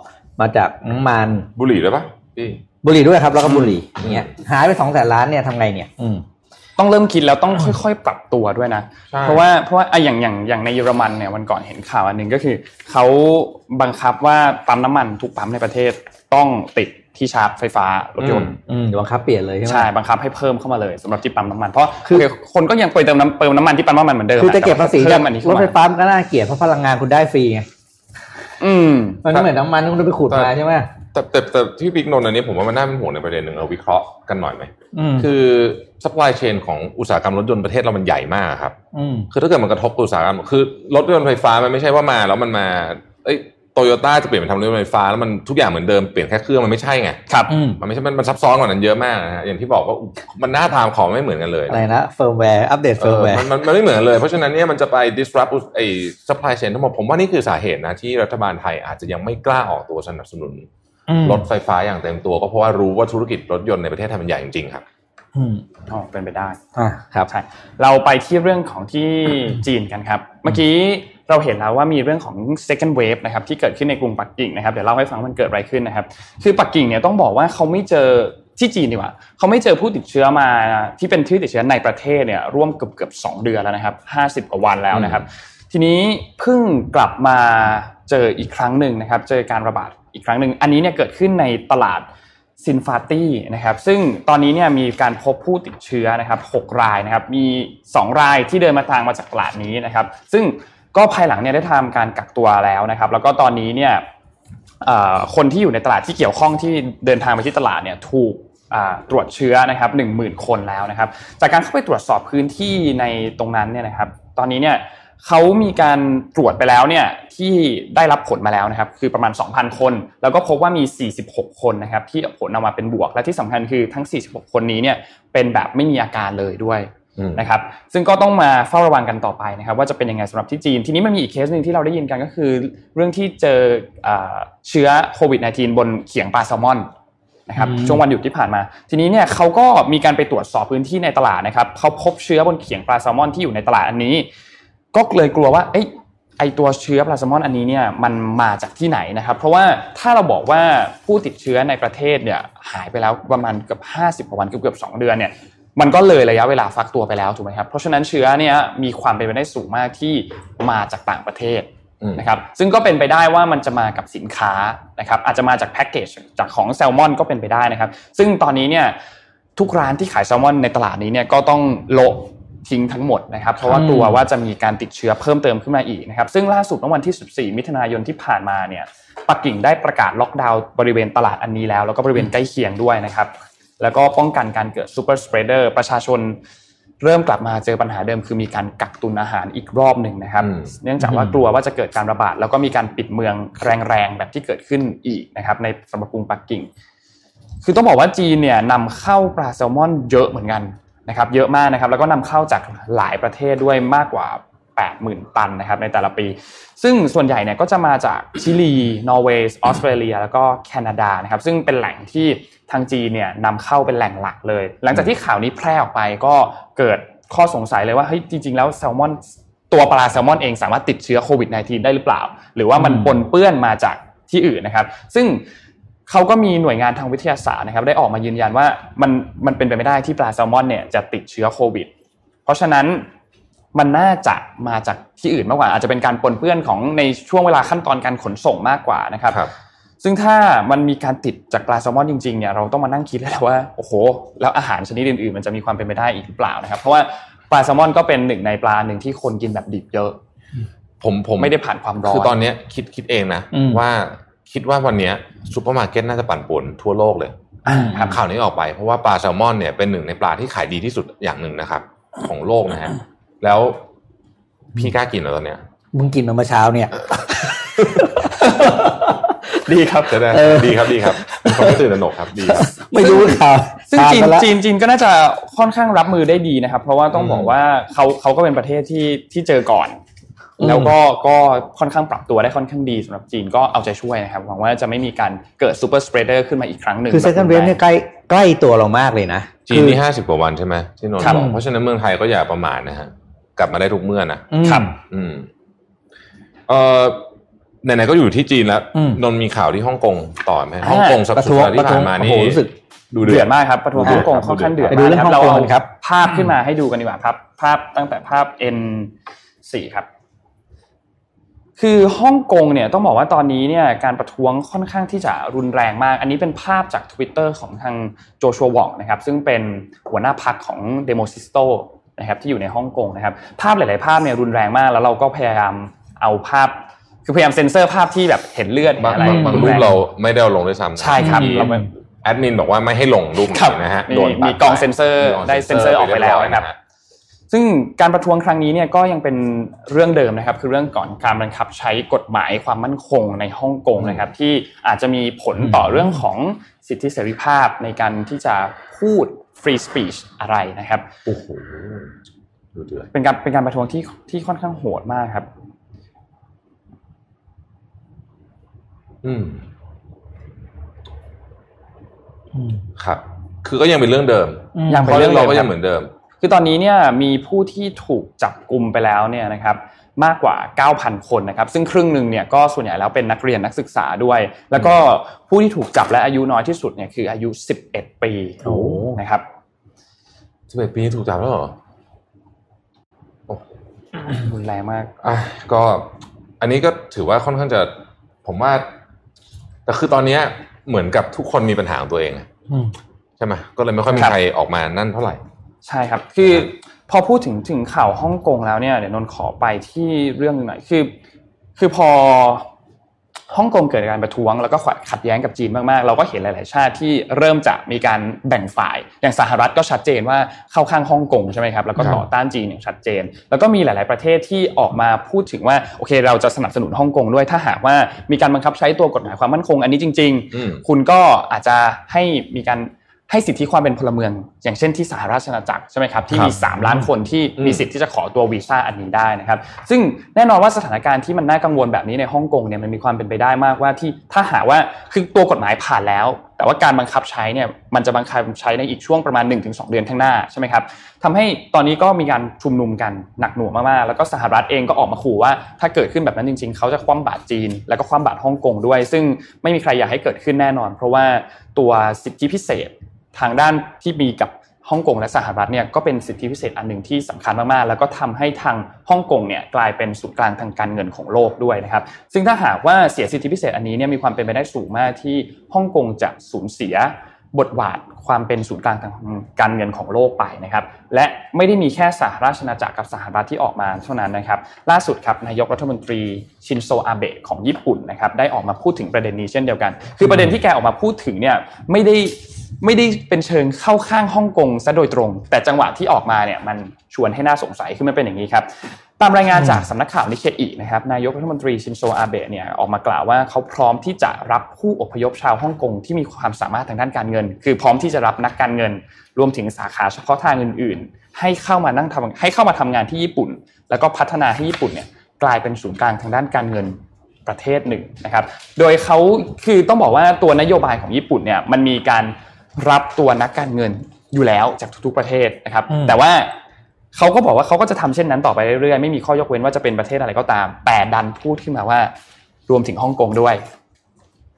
มาจากน้ำมันบุหรี่ด้วยปะพี่บุหรี่ด้วยครับ แล้วก็บุหรี่อย่างเงี้ยหายไปสองแสนล้านเนี่ยทำไงเนี่ยอืมต้องเริ่มคิดแล้วต้องค่อยๆ ปรับตัวด้วยนะใช่เพราะว่าเพราะว่าอะอย่างอย่างอย่างในเยอรมันเนี่ยวันก่อนเห็นข่าวอันหนึ่งก็คือเขาบังคับว่าปั๊มน้ำมันทุกปั๊มในประเทศต้องติด ที่ชาร์จไฟฟ้ารถยนต์อืมบังคับเปลี่ยนเลยใช่ไหมใช่บังคับให้เพิ่มเข้ามาเลยสำหรับที่ปั๊มน้ำมันเพราะคือโอเคคนก็ยังไปเติมน้ำเติมน้ำมันที่ปั๊มน้ำมันเหมือนเดิมคือจะเก็บภาษีแต่จากเพิ่มอันนี้รเข้าถไฟมาฟ้ามันก็น่าเกลียดเพราะพลังงานคุณได้ฟรีไงอืมมันไม่เหมือนน้ำมันที่คุณต้องไปขุดมาใช่ไหมแต่แต่แต่ที่บิ๊กนนท์อันนี้ผมว่ามันน่าเป็นห่วงในประเด็นหนึ่งเราวิเคราะห์กันหน่อยไหมอืมคือ supply chain ของอุตสาหกรรมรถยนต์ประเทศเรามันใหญ่มากครับอืมคือถ้าเกิดมันกระทบกับอุตสาหกรรมคือรถยนต์ไฟฟ้ามันไม่ใช่ว่ามาแล้วมันมา เอ้ย โตโยต้าจะเปลี่ยนเป็นทำรถยนต์ไฟฟ้าแล้วมันทุกอย่างเหมือนเดิมเปลี่ยนแค่เครื่องมันไม่ใช่ไงครับอืมมันไม่ใช่มันมันซับซ้อนกว่านั้นเยอะมากนะฮะอย่างที่บอกว่ามันหน้าทางของไม่เหมือนกันเลยอะไรนะ firmware update เอเฟิร์มอแวร์มันมันมันไม่เหมือนกันเลย เพราะฉะนั้นเนี่ยมันจะไป disrupt ไอ้ supply chain ทั้งหมดผมว่านี่คือสาเหตุนะที่รัฐบาลไทยอาจจะยังไม่กล้าออกตัวสนับสนุนรถไฟฟ้าอย่างเต็มตัวก็เพราะว่ารู้ว่าธุรกิจรถยนต์ในประเทศไทยมันใหญ่จริงๆครับอืมอ๋อเป็นไปได้อ่าครับใช่เราไปที่เรื่องของที่จีนกันครับ เมื่อกี้ เราเห็นแล้วว่ามีเรื่องของ second wave นะครับที่เกิดขึ้นในกรุงปักกิ่งนะครับเดี๋ยวเล่าให้ฟังมันเกิดอะไรขึ้นนะครับ คือปักกิ่งเนี่ยต้องบอกว่าเขาไม่เจอที่จีนดีกว่าเขาไม่เจอผู้ติดเชื้อมาที่เป็นที่ติดเชื้อในประเทศเนี่ยร่วมเกือบเกือบสองเดือนแล้วนะครับห้าสิบกว่าวันแล้วนะครับ ทีนี้เพิ่งกลับมาเจออีกครั้งหนึ่งนะครับ เจอการระบาดอีกครั้งหนึ่งอันนี้เนี่ยเกิดขึ้นในตลาดซินฟาตี้นะครับซึ่งตอนนี้เนี่ยมีการพบผู้ติดเชื้อนะครับ6รายนะครับมี 2 รายที่เดินมาทางมาจากตลาดนี้นะครับ ซึ่ง ก็ภายหลังเนี่ยได้ทำการกักตัวแล้วนะครับ แล้วก็ตอนนี้เนี่ยคนที่อยู่ในตลาดที่เกี่ยวข้องที่เดินทางไปที่ตลาดเนี่ยถูกตรวจเชื้อนะครับหนึ่งหมื่นคนแล้วนะครับ จากการเข้าไปตรวจสอบพื้นที่ในตรงนั้นเนี่ยนะครับ ตอนนี้เนี่ยเขามีการตรวจไปแล้วเนี่ยที่ได้รับผลมาแล้วนะครับ คือประมาณ 2,000 คน แล้วก็พบว่ามี 46 คนนะครับ ที่ผลออกมาเป็นบวก และที่สำคัญคือทั้ง 46 คนนี้เนี่ยเป็นแบบไม่มีอาการเลยด้วย นะครับซึ่งก็ต้องมาเฝ้าระวังกันต่อไปนะครับว่าจะเป็นยังไงสำหรับที่จีน ทีนี้มันมีอีกเคสหนึ่งที่เราได้ยินกันก็คือ เรื่องที่เจออ่าเชื้อโควิด -19 บนเขียงปลาแซลมอนนะครับอืมช่วงวันหยุดที่ผ่านมา ทีนี้เนี่ยเขาก็มีการไปตรวจสอบพื้นที่ในตลาดนะครับเขาพบเชื้อบนเขียงปลาแซลมอนที่อยู่ในตลาดอันนี้ ก็เลยกลัวว่าเอ้ยไอตัวเชื้อปลาแซลมอนอันนี้เนี่ยมันมาจากที่ไหนนะครับ เพราะว่าถ้าเราบอกว่าผู้ติดเชื้อในประเทศเนี่ยหายไปแล้วประมาณเกือบ50กว่าวันเกือบเกือบสองเดือนเนี่ย มันก็เลยระยะเวลาฟักตัวไปแล้วถูกไหมครับเพราะฉะนั้นเชื้อเนี่ยมีความเป็นไปได้สูงมากที่มาจากต่างประเทศอืมนะครับซึ่งก็เป็นไปได้ว่ามันจะมากับสินค้านะครับอาจจะมาจากแพ็กเกจจากของแซลมอนก็เป็นไปได้นะครับ ซึ่งตอนนี้เนี่ยทุกร้านที่ขายแซลมอนในตลาดนี้เนี่ยก็ต้องโละทิ้งทั้งหมดนะครับ เพราะว่ากลัวว่าจะมีการติดเชื้อเพิ่มเติมขึ้นมาอีกนะครับ ซึ่งล่าสุดเมื่อวันที่ 14 มิถุนายนที่ผ่านมาเนี่ยปักกิ่งได้ประกาศล็อกดาวน์บริเวณตลาดอันนี้แล้ว แล้วก็บริเวณใกล้เคียงด้วยนะครับ แล้วก็ป้องกันการเกิด super spreader ประชาชนเริ่มกลับมาเจอปัญหาเดิมคือมีการกักตุนอาหารอีกรอบหนึ่งนะครับอืมเนื่องจากว่ากลัวว่าจะเกิดการระบาด แล้วก็มีการปิดเมืองแรงๆแบบที่เกิดขึ้นอีกนะครับ ในสำหรับกรุงปักกิ่ง คือต้องบอกว่าจีนเนี่ยนำเข้าปลาแซลมอนเยอะเหมือนกันนะครับ เยอะมากนะครับ แล้วก็นำเข้าจากหลายประเทศด้วยมากกว่า 80,000 ตันนะครับในแต่ละปี ซึ่งส่วนใหญ่เนี่ยก็จะมาจากชิลี นอร์เวย์ออสเตรเลีย แล้วก็แคนาดานะครับ ซึ่งเป็นแหล่งที่ ทางจีนเนี่ยนำเข้าเป็นแหล่งหลักเลย หลังจากที่ข่าวนี้แพร่ออกไปก็เกิดข้อสงสัยเลยว่าเฮ้ยจริง ๆ แล้วแซลมอนตัวปลาแซลมอนเองสามารถติดเชื้อโควิด -19 ได้หรือเปล่า หรือว่ามันปนเปื้อนมาจากที่อื่นนะครับ ซึ่งเขาก็มีหน่วยงานทางวิทยาศาสตร์นะครับ ได้ออกมายืนยันว่ามันมันเป็นไปไม่ได้ที่ปลาแซลมอนเนี่ยจะติดเชื้อโควิด เพราะฉะนั้นมันน่าจะมาจากที่อื่นมากกว่า อาจจะเป็นการปนเปื้อนของในช่วงเวลาขั้นตอนการขนส่งมากกว่านะครับครับ ซึ่งถ้ามันมีการติดจากปลาแซลมอนจริงๆเนี่ยเราต้องมานั่งคิดแล้วว่าโอ้โห แล้วอาหารชนิดอื่นๆ มันจะมีความเป็นไปได้อีกหรือเปล่านะครับ เพราะว่าปลาแซลมอนก็เป็นหนึ่งในปลาหนึ่งที่คนกินแบบดิบเยอะ ผมผมไม่ได้ผ่านความร้อนคือตอนเนี้ยคิดคิดเองนะอืมว่าคิดว่าวันเนี้ยซูเปอร์มาร์เก็ตน่าจะปั่นป่วนทั่วโลกเลยครับข่าวนี้ออกไปเพราะว่าปลาแซลมอนเนี่ยเป็นหนึ่งในปลาที่ขายดีที่สุดอย่างหนึ่งนะครับ ของโลกนะฮะแล้วพี่กล้ากินเหรอตอนเนี้ยมึงกินมาเมื่อเช้าเนี่ย ดีครับจะได้เออดีครับดีครับเขาไม่ตื่นตระหนกครับดีครับ ไม่รู้ข่าวซึ่งจีนทาไปแล้วจีนจีนก็น่าจะค่อนข้างรับมือได้ดีนะครับ เพราะว่าต้องอืมบอกว่าเขาเขาก็เป็นประเทศที่ที่เจอก่อนอืมแล้วก็ก็ค่อนข้างปรับตัวได้ค่อนข้างดีสำหรับจีนก็เอาใจช่วยนะครับหวังว่าจะไม่มีการเกิดซูเปอร์สเปรเดอร์ขึ้นมาอีกครั้งหนึ่งคือ second wave เนี่ยใกล้ใกล้ตัวเรามากเลยนะจีนนี่ห้าสิบกว่าวันใช่ไหมที่นนท์ครับบอกเพราะฉะนั้นเมืองไทยก็อย่าประมาทนะฮะกลับมาได้ทุกเมื่อนะอืมครับอืมเออ ไหนๆก็อยู่ที่จีนแล้วอืมนนท์มีข่าวที่ฮ่องกงต่อไหมอ่าฮ่องกงสัปประดาท้วงห์ที่ผ่านมาประท้นี่วงโอ้โหรู้สึกดูเดืเดืออดดมากครับประท้วงฮ่องกงค่อนข้างเดือดไปดูเรื่องมากฮ่องกงเรากันครับ ภาพขึ้นมาให้ดูกันดีกว่าครับ ภาพตั้งแต่ภาพ N 4ครับ คือฮ่องกงเนี่ยต้องบอกว่าตอนนี้เนี่ยการประท้วงค่อนข้างที่จะรุนแรงมาก อันนี้เป็นภาพจาก Twitter ของทางโจชัววองนะครับ ซึ่งเป็นหัวหน้าพรรคของ Demosisto นะครับที่อยู่ในฮ่องกงนะครับ ภาพหลาย ๆ ภาพเนี่ยรุนแรงมากแล้วเราก็พยายามเอาภาพ คือพยายามเซ็นเซอร์ภาพที่แบบเห็นเลือดเห็นบางอะไรบางบางรูปเราไม่ได้เอาลงด้วยซ้ำนะใช่ครับที่เราไม่แอดมินบอกว่าไม่ให้ลงรูปครับนี้นะฮะมีโดนตัดมีกองไปเซ็นเซอร์มีกงได้เซ็นเซอร์ออกไปแล้วนะครับเยอยซึ่งการประท้วงครั้งนี้เนี่ยก็ยังเป็นเรื่องเดิมนะครับ คือเรื่องก่อนการบังคับใช้กฎหมายความมั่นคงในฮ่องกงนะครับ ที่อาจจะมีผลต่อเรื่องของสิทธิเสรีภาพในการที่จะพูด free speech อะไรนะครับโอ้โหดูเดือดเป็นการเป็นการประท้วงที่ที่ค่อนข้างโหดมากครับ อืมอืมครับ คือก็ยังเป็นเรื่องเดิมยังเพเป็นราะเรื่เรื่อองงเดิมเราก็คยัรังบเหมือนเดิม คือตอนนี้เนี่ยมีผู้ที่ถูกจับกลุ่มไปแล้วเนี่ยนะครับ มากกว่า 9,000 คนนะครับ ซึ่งครึ่งหนึ่งเนี่ยก็ส่วนใหญ่แล้วเป็นนักเรียนนักศึกษาด้วย แล้วก็ผู้ที่ถูกจับและอายุน้อยที่สุดเนี่ยคืออายุ 11 ปีโอ้นะครับสิบเอ็ดปีถูกจับแล้วเหรอรุนแรงมากอะก็อันนี้ก็ถือว่าค่อนข้างจะผมว่า แต่คือตอนเนี้ยเหมือนกับทุกคนมีปัญหาของตัวเองอะอืมใช่ไหมก็เลยไม่ค่อยมีครับใครออกมานั่นเท่าไหร่ ใช่ครับ คือพอพูดถึงถึงข่าวฮ่องกงแล้วเนี่ยเดี๋ยวนนท์ขอไปที่เรื่องหนึงหน่อยคือ คือพอ ฮ่องกงเกิดการประท้วงแล้วก็ขัดแย้งกับจีนมากๆ เราก็เห็นหลาย ๆ ชาติที่เริ่มจะมีการแบ่งฝ่าย อย่างสหรัฐก็ชัดเจนว่าเข้าข้างฮ่องกงใช่ไหมครับ แล้วก็ครับต่อต้านจีนอย่างชัดเจน แล้วก็มีหลาย ๆ ประเทศที่ออกมาพูดถึงว่าโอเคเราจะสนับสนุนฮ่องกงด้วย ถ้าหากว่ามีการบังคับใช้ตัวกฎหมายความมั่นคงอันนี้จริงๆอืมคุณก็อาจจะให้มีการ ให้สิทธิความเป็นพลเมือง อย่างเช่นที่สหราชอาณาจักรใช่ไหมครับที่มีครับ3ล้านคนที่อืมมีสิทธิ์ที่จะขอตัววีซ่าอันนี้ได้นะครับ ซึ่งแน่นอนว่าสถานการณ์ที่มันน่ากังวลแบบนี้ในฮ่องกงเนี่ยมันมีความเป็นไปได้มากว่าที่ถ้าหากว่าคือตัวกฎหมายผ่านแล้วแแต่ว่าการบังคับใช้เนี่ยมันจะบังคับใช้ในอีกช่วงประมาณ 1-2 เดือนข้างหน้าใช่ไหมครับทำให้ตอนนี้ก็มีการชุมนุมกันหนักหน่วงมากๆแล้วก็สหรัฐเองก็ออกมาขู่ว่า ถ้าเกิดขึ้นแบบนั้นจริง ๆเขาจะคว่ำบาตรจีน แล้วก็คว่ำบาตรฮ่องกงด้วย ซึ่งไม่มีใครอยากให้เกิดขึ้นแน่นอน เพราะว่าตัวสิทธิพิเศษ ทางด้านที่มีกับฮ่องกงและสหรัฐเนี่ยก็เป็นสิทธิพิเศษอันหนึ่งที่สำคัญมากๆ แล้วก็ทำให้ทางฮ่องกงเนี่ยกลายเป็นศูนย์กลางทางการเงินของโลกด้วยนะครับ ซึ่งถ้าหากว่าเสียสิทธิพิเศษอันนี้เนี่ยมีความเป็นไปได้สูงมากที่ฮ่องกงจะสูญเสีย บทบาทความเป็นศูนย์กลางทางการเงินของโลกไปนะครับ และไม่ได้มีแค่สหราชอาณาจักรกับสหรัฐที่ออกมาเท่านั้นนะครับ ล่าสุดครับนายกรัฐมนตรีชินโซอาเบะของญี่ปุ่นนะครับได้ออกมาพูดถึงประเด็นนี้เช่นเดียวกัน คือประเด็นที่แกออกมาพูดถึงเนี่ยไม่ได้ไม่ได้เป็นเชิงเข้าข้างฮ่องกงซะโดยตรง แต่จังหวะที่ออกมาเนี่ยมันชวนให้น่าสงสัยคือมันเป็นอย่างนี้ครับ ตามรายงานจากสำนักข่าวนิเคอีนะครับนายกรัฐมนตรีชินโซอาเบะเนี่ยออกมากล่าวว่าเขาพร้อมที่จะรับผู้อพยพชาวฮ่องกงที่มีความสามารถทางด้านการเงิน คือพร้อมที่จะรับนักการเงิน รวมถึงสาขาเฉพาะทางอื่น ๆ ให้เข้ามานั่งทำให้เข้ามาทำงานที่ญี่ปุ่น แล้วก็พัฒนาให้ญี่ปุ่นเนี่ยกลายเป็นศูนย์กลางทางด้านการเงินประเทศหนึ่งนะครับ โดยเขาคือต้องบอกว่าตัวนโยบายของญี่ปุ่นเนี่ยมันมีการรับตัวนักการเงินอยู่แล้วจากทุกๆประเทศนะครับ แต่ว่า เขาก็บอกว่าเขาก็จะทำเช่นนั้นต่อไปเรื่อยๆไม่มีข้อยกเว้นว่าจะเป็นประเทศอะไรก็ตาม แต่ดันพูดขึ้นมาว่า รวมถึงฮ่องกงด้วย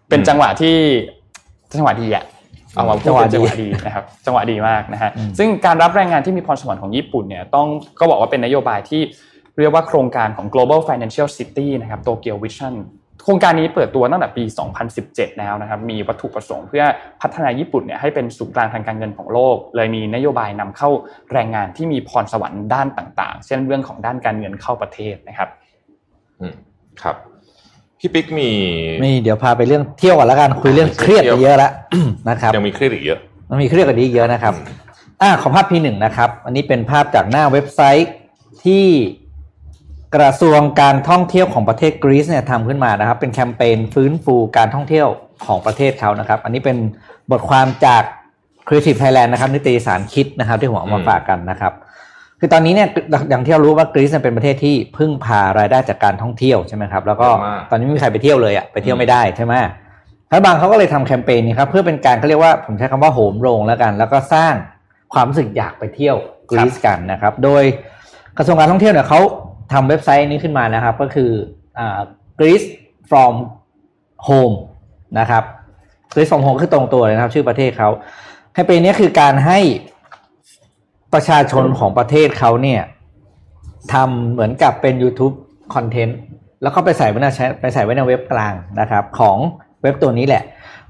เป็นจังหวะที่จังหวะดีอะเอามาพูดเป็นจังหวะดีนะครับ จังหวะดีมากนะฮะซึ่งการรับแรงงานที่มีพรสวรรค์ของญี่ปุ่นเนี่ยต้องก็บอกว่าเป็นนโยบายที่เรียกว่าโครงการของ global financial city นะครับ Tokyo Vision โครงการนี้เปิดตัวตั้งแต่ปี 2017 แล้วนะครับ มีวัตถุประสงค์เพื่อพัฒนาญี่ปุ่นเนี่ยให้เป็นศูนย์กลางทางการเงินของโลก เลยมีนโยบายนำเข้าแรงงานที่มีพรสวรรค์ด้านต่างๆ เช่นเรื่องของด้านการเงินเข้าประเทศนะครับ อืม ครับ พี่ปิ๊กมี มี เดี๋ยวพาไปเรื่องเที่ยวก่อนแล้วกัน คุยเรื่องเครียดไปเยอะแล้วนะครับ ยังมีเครียดอีกเยอะมันมีเครียดกว่านี้อีกเยอะนะครับ อ่า ขอภาพพีหนึ่งนะครับ อันนี้เป็นภาพจากหน้าเว็บไซต์ที่ กระทรวงการท่องเที่ยวของประเทศกรีซเนี่ยทำขึ้นมานะครับ เป็นแคมเปญฟื้นฟูการท่องเที่ยวของประเทศเขานะครับ อันนี้เป็นบทความจาก Creative Thailand นะครับ นิตยสารคิดนะครับ ที่ผมเอามาฝากกันนะครับ คือตอนนี้เนี่ยอย่างที่เรารู้ว่ากรีซเนี่ยเป็นประเทศที่พึ่งพารายได้จากการท่องเที่ยวใช่ไหมครับแล้วก็มากตอนนี้ไม่มีใครไปเที่ยวเลยอะไปเที่ยวไม่ได้ใช่ไหมรัฐบาลเขาก็เลยทำแคมเปญนี้ครับเพื่อเป็นการเขาเรียกว่าผมใช้คำว่าโหมโรงแล้วกัน แล้วก็สร้างความรู้สึกอยากไปเที่ยวกรีซกันนะครับ โดยกระทรวงการท่องเที่ยวเนี่ยเขา ทำเว็บไซต์นี้ขึ้นมานะครับ ก็คืออ่า Greece from home นะครับ Greece from home คือตรงตัวเลยนะครับ ชื่อประเทศเขาแคมเปญนี้คือการให้ประชาชนของประเทศเขาเนี่ยทำเหมือนกับเป็น YouTube คอนเทนต์แล้วก็ไปใส่ไว้ในไปใส่ไว้ในเว็บกลางนะครับ ของเว็บตัวนี้แหละ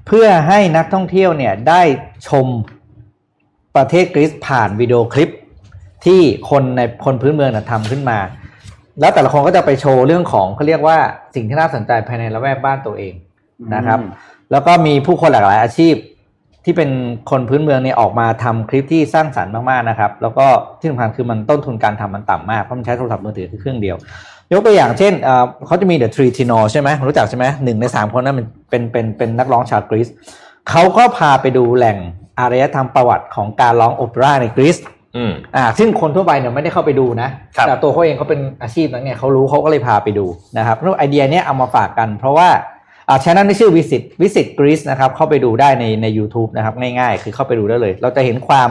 เพื่อให้นักท่องเที่ยวเนี่ยได้ชมประเทศกรีซผ่านวิดีโอคลิปที่คนในคนพื้นเมืองนะทำขึ้นมา แล้วแต่ละคนก็จะไปโชว์เรื่องของเขาเรียกว่าสิ่งที่น่าสนใจภายในละแวกบ้านตัวเองนะครับ แล้วก็มีผู้คนหลากหลายอาชีพ ที่เป็นคนพื้นเมืองเนี่ยออกมาทำคลิปที่สร้างสรรค์มากๆนะครับ แล้วก็ที่สำคัญคือมันต้นทุนการทำมันต่ำมากเพราะมันใช้โทรศัพท์มือถือแค่เครื่องเดียว ยกตัวอย่างเช่นเอ่อเขาจะมี The Three Tenor ใช่ไหมรู้จักใช่ไหมหนึ่งในสามคนนั้นมันเป็นเป็นเป็นนักร้องชาวกรีซเขาก็พาไปดูแหล่งอารยธรรมประวัติของการร้องโอเปร่าในกรีซ อืมอ่า ซึ่งคนทั่วไปเนี่ยไม่ได้เข้าไปดูนะครับแต่ตัวเขาเองเขาเป็นอาชีพนั้นไงเขารู้เขาก็เลยพาไปดูนะครับแล้วไอเดียเนี้ยเอามาฝากกัน เพราะว่าอ่าช่องนี้ชื่อ visit visit Greece นะครับ เข้าไปดูได้ในใน u t u b e นะครับง่ายๆ คือเข้าไปดูได้เลย เราจะเห็นความ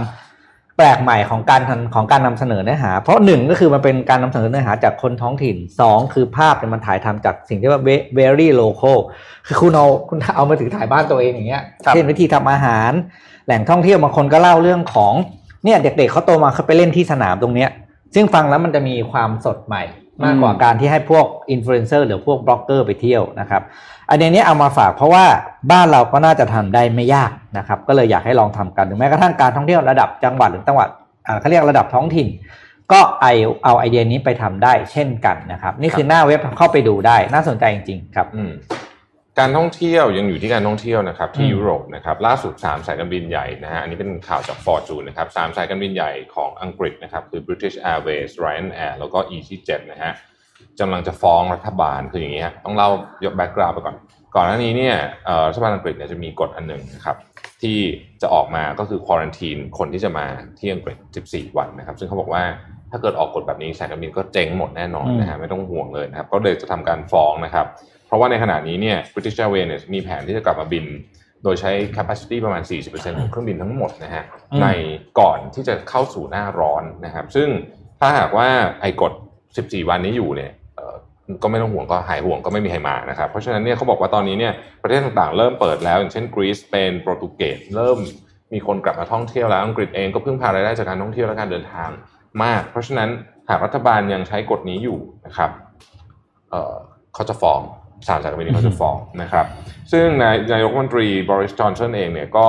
แปลกใหม่ของการทำของการนำเสนอเนื้อหา เพราะหนึ่งก็คือมันเป็นการนำเสนอเนื้อหาจากคนท้องถิ่นสองคือภาพเนี่ยมันถ่ายทำจากสิ่งที่ว่า ve- very local คือคุณเอาคุณเอามือถือถ่ายบ้านตัวเองอย่างเงี้ยครับเช่นวิธีทำอาหาร แหล่งท่องเที่ยวบางคนก็เล่าเรื่องของ เนี่ยเด็กๆเขาโตมาเขาไปเล่นที่สนามตรงเนี้ย ซึ่งฟังแล้วมันจะมีความสดใหม่ มากกว่าอืมการที่ให้พวกอินฟลูเอนเซอร์หรือพวกบล็อกเกอร์ไปเที่ยวนะครับ อันนี้เนี่ยเอามาฝากเพราะว่าบ้านเราก็น่าจะทำได้ไม่ยากนะครับ ก็เลยอยากให้ลองทำกันหรือแม้กระทั่งการท่องเที่ยวระดับจังหวัดหรือจังหวัดอ่าเขาเรียกระดับท้องถิ่น ก็ไอเอาไอเดียนี้ไปทำได้เช่นกันนะครับ นี่คือหน้าเว็บเข้าไปดูได้น่าสนใจจริงๆครับอืม การท่องเที่ยวยังอยู่ที่การท่องเที่ยวนะครับที่อืมยุโรปนะครับล่าสุด 3 สายการบินใหญ่นะฮะอันนี้เป็นข่าวจาก Fortune นะครับสามสายการบินใหญ่ของอังกฤษนะครับคือ British Airways Ryanair แล้วก็ EasyJet นะฮะกำลังจะฟ้องรัฐบาลคืออย่างนี้ฮะต้องเล่ายกแบ็กกราวด์ไปก่อน ก่อนหน้านี้เนี่ยเอ่อรัฐบาลอังกฤษเนี่ยจะมีกฎอันหนึ่งนะครับที่จะออกมาก็คือควอรันทีนคนที่จะมาที่อังกฤษ 14 วันนะครับ ซึ่งเขาบอกว่าถ้าเกิดออกกฎแบบนี้สายการบินก็เจ๊งหมดแน่นอนนะฮะไม่ต้องห่วงเลยนะครับก็เลยจะทำการฟ้องนะครับเพ ราะว่าในขณะนี้เนี่ย British Airways เนี่ยมีแผนที่จะกลับมาบิน โดยใช้ capacity ประมาณ 40%ของเครื่องบินทั้งหมดนะฮะอืมในก่อนที่จะเข้าสู่หน้าร้อนนะครับ ซึ่งถ้าหากว่าไอ้กฎ 14 วันนี้อยู่เนี่ยเอ่อก็ไม่ต้องห่วงก็หายห่วงก็ไม่มีใครมานะครับ เพราะฉะนั้นเนี่ยเขาบอกว่าตอนนี้เนี่ยประเทศต่างๆ เริ่มเปิดแล้ว อย่างเช่นกรีซสเปนโปรตุเกสเริ่มมีคนกลับมาท่องเที่ยวแล้วอังกฤษเองก็พึ่งพารายได้จากการท่องเที่ยวและการเดินทางมาก เพราะฉะนั้นหากรัฐบาลยังใช้กฎนี้อยู่นะครับเอ่อเขาจะฟ้อง ศาลสากลนี้เขาจะฟ้องนะครับ ซึ่งนายนายกรัฐมนตรีบอริสจอห์นสันเองเนี่ยก็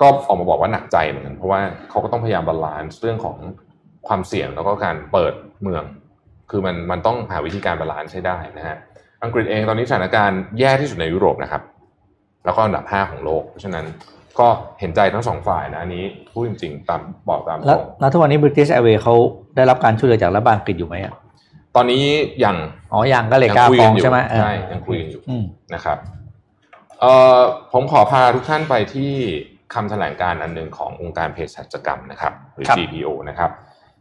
ก็ออกมาบอกว่าหนักใจเหมือนกันเพราะว่าเขาก็ต้องพยายาม balance เรื่องของความเสี่ยงแล้วก็การเปิดเมือง คือมันมันต้องหาวิธีการ balance ให้ได้นะฮะอังกฤษเองตอนนี้สถานการณ์แย่ที่สุดในยุโรปนะครับ แล้วก็อันดับ 5 ของโลก เพราะฉะนั้นก็เห็นใจทั้งสองฝ่ายนะอันนี้พูดจริงๆตามบอกตามตแล้วรงแล้วทุกวันนี้ British Airways เขาได้รับการช่วยเหลือจากรัฐบาลอังกฤษอยู่ไหมอะ ตอนนี้ยังอ๋อยังก็เลยยักล้าคุยฟ้กัองอยู่ใช่ไหมเออใช่ยังคุยกันอยู่อืมนะครับเอ่อผมขอพาทุกท่านไปที่คำแถลงการอันหนึ่งขององค์การเภสัชกรรมนะครับหรือครับ GPO นะครับ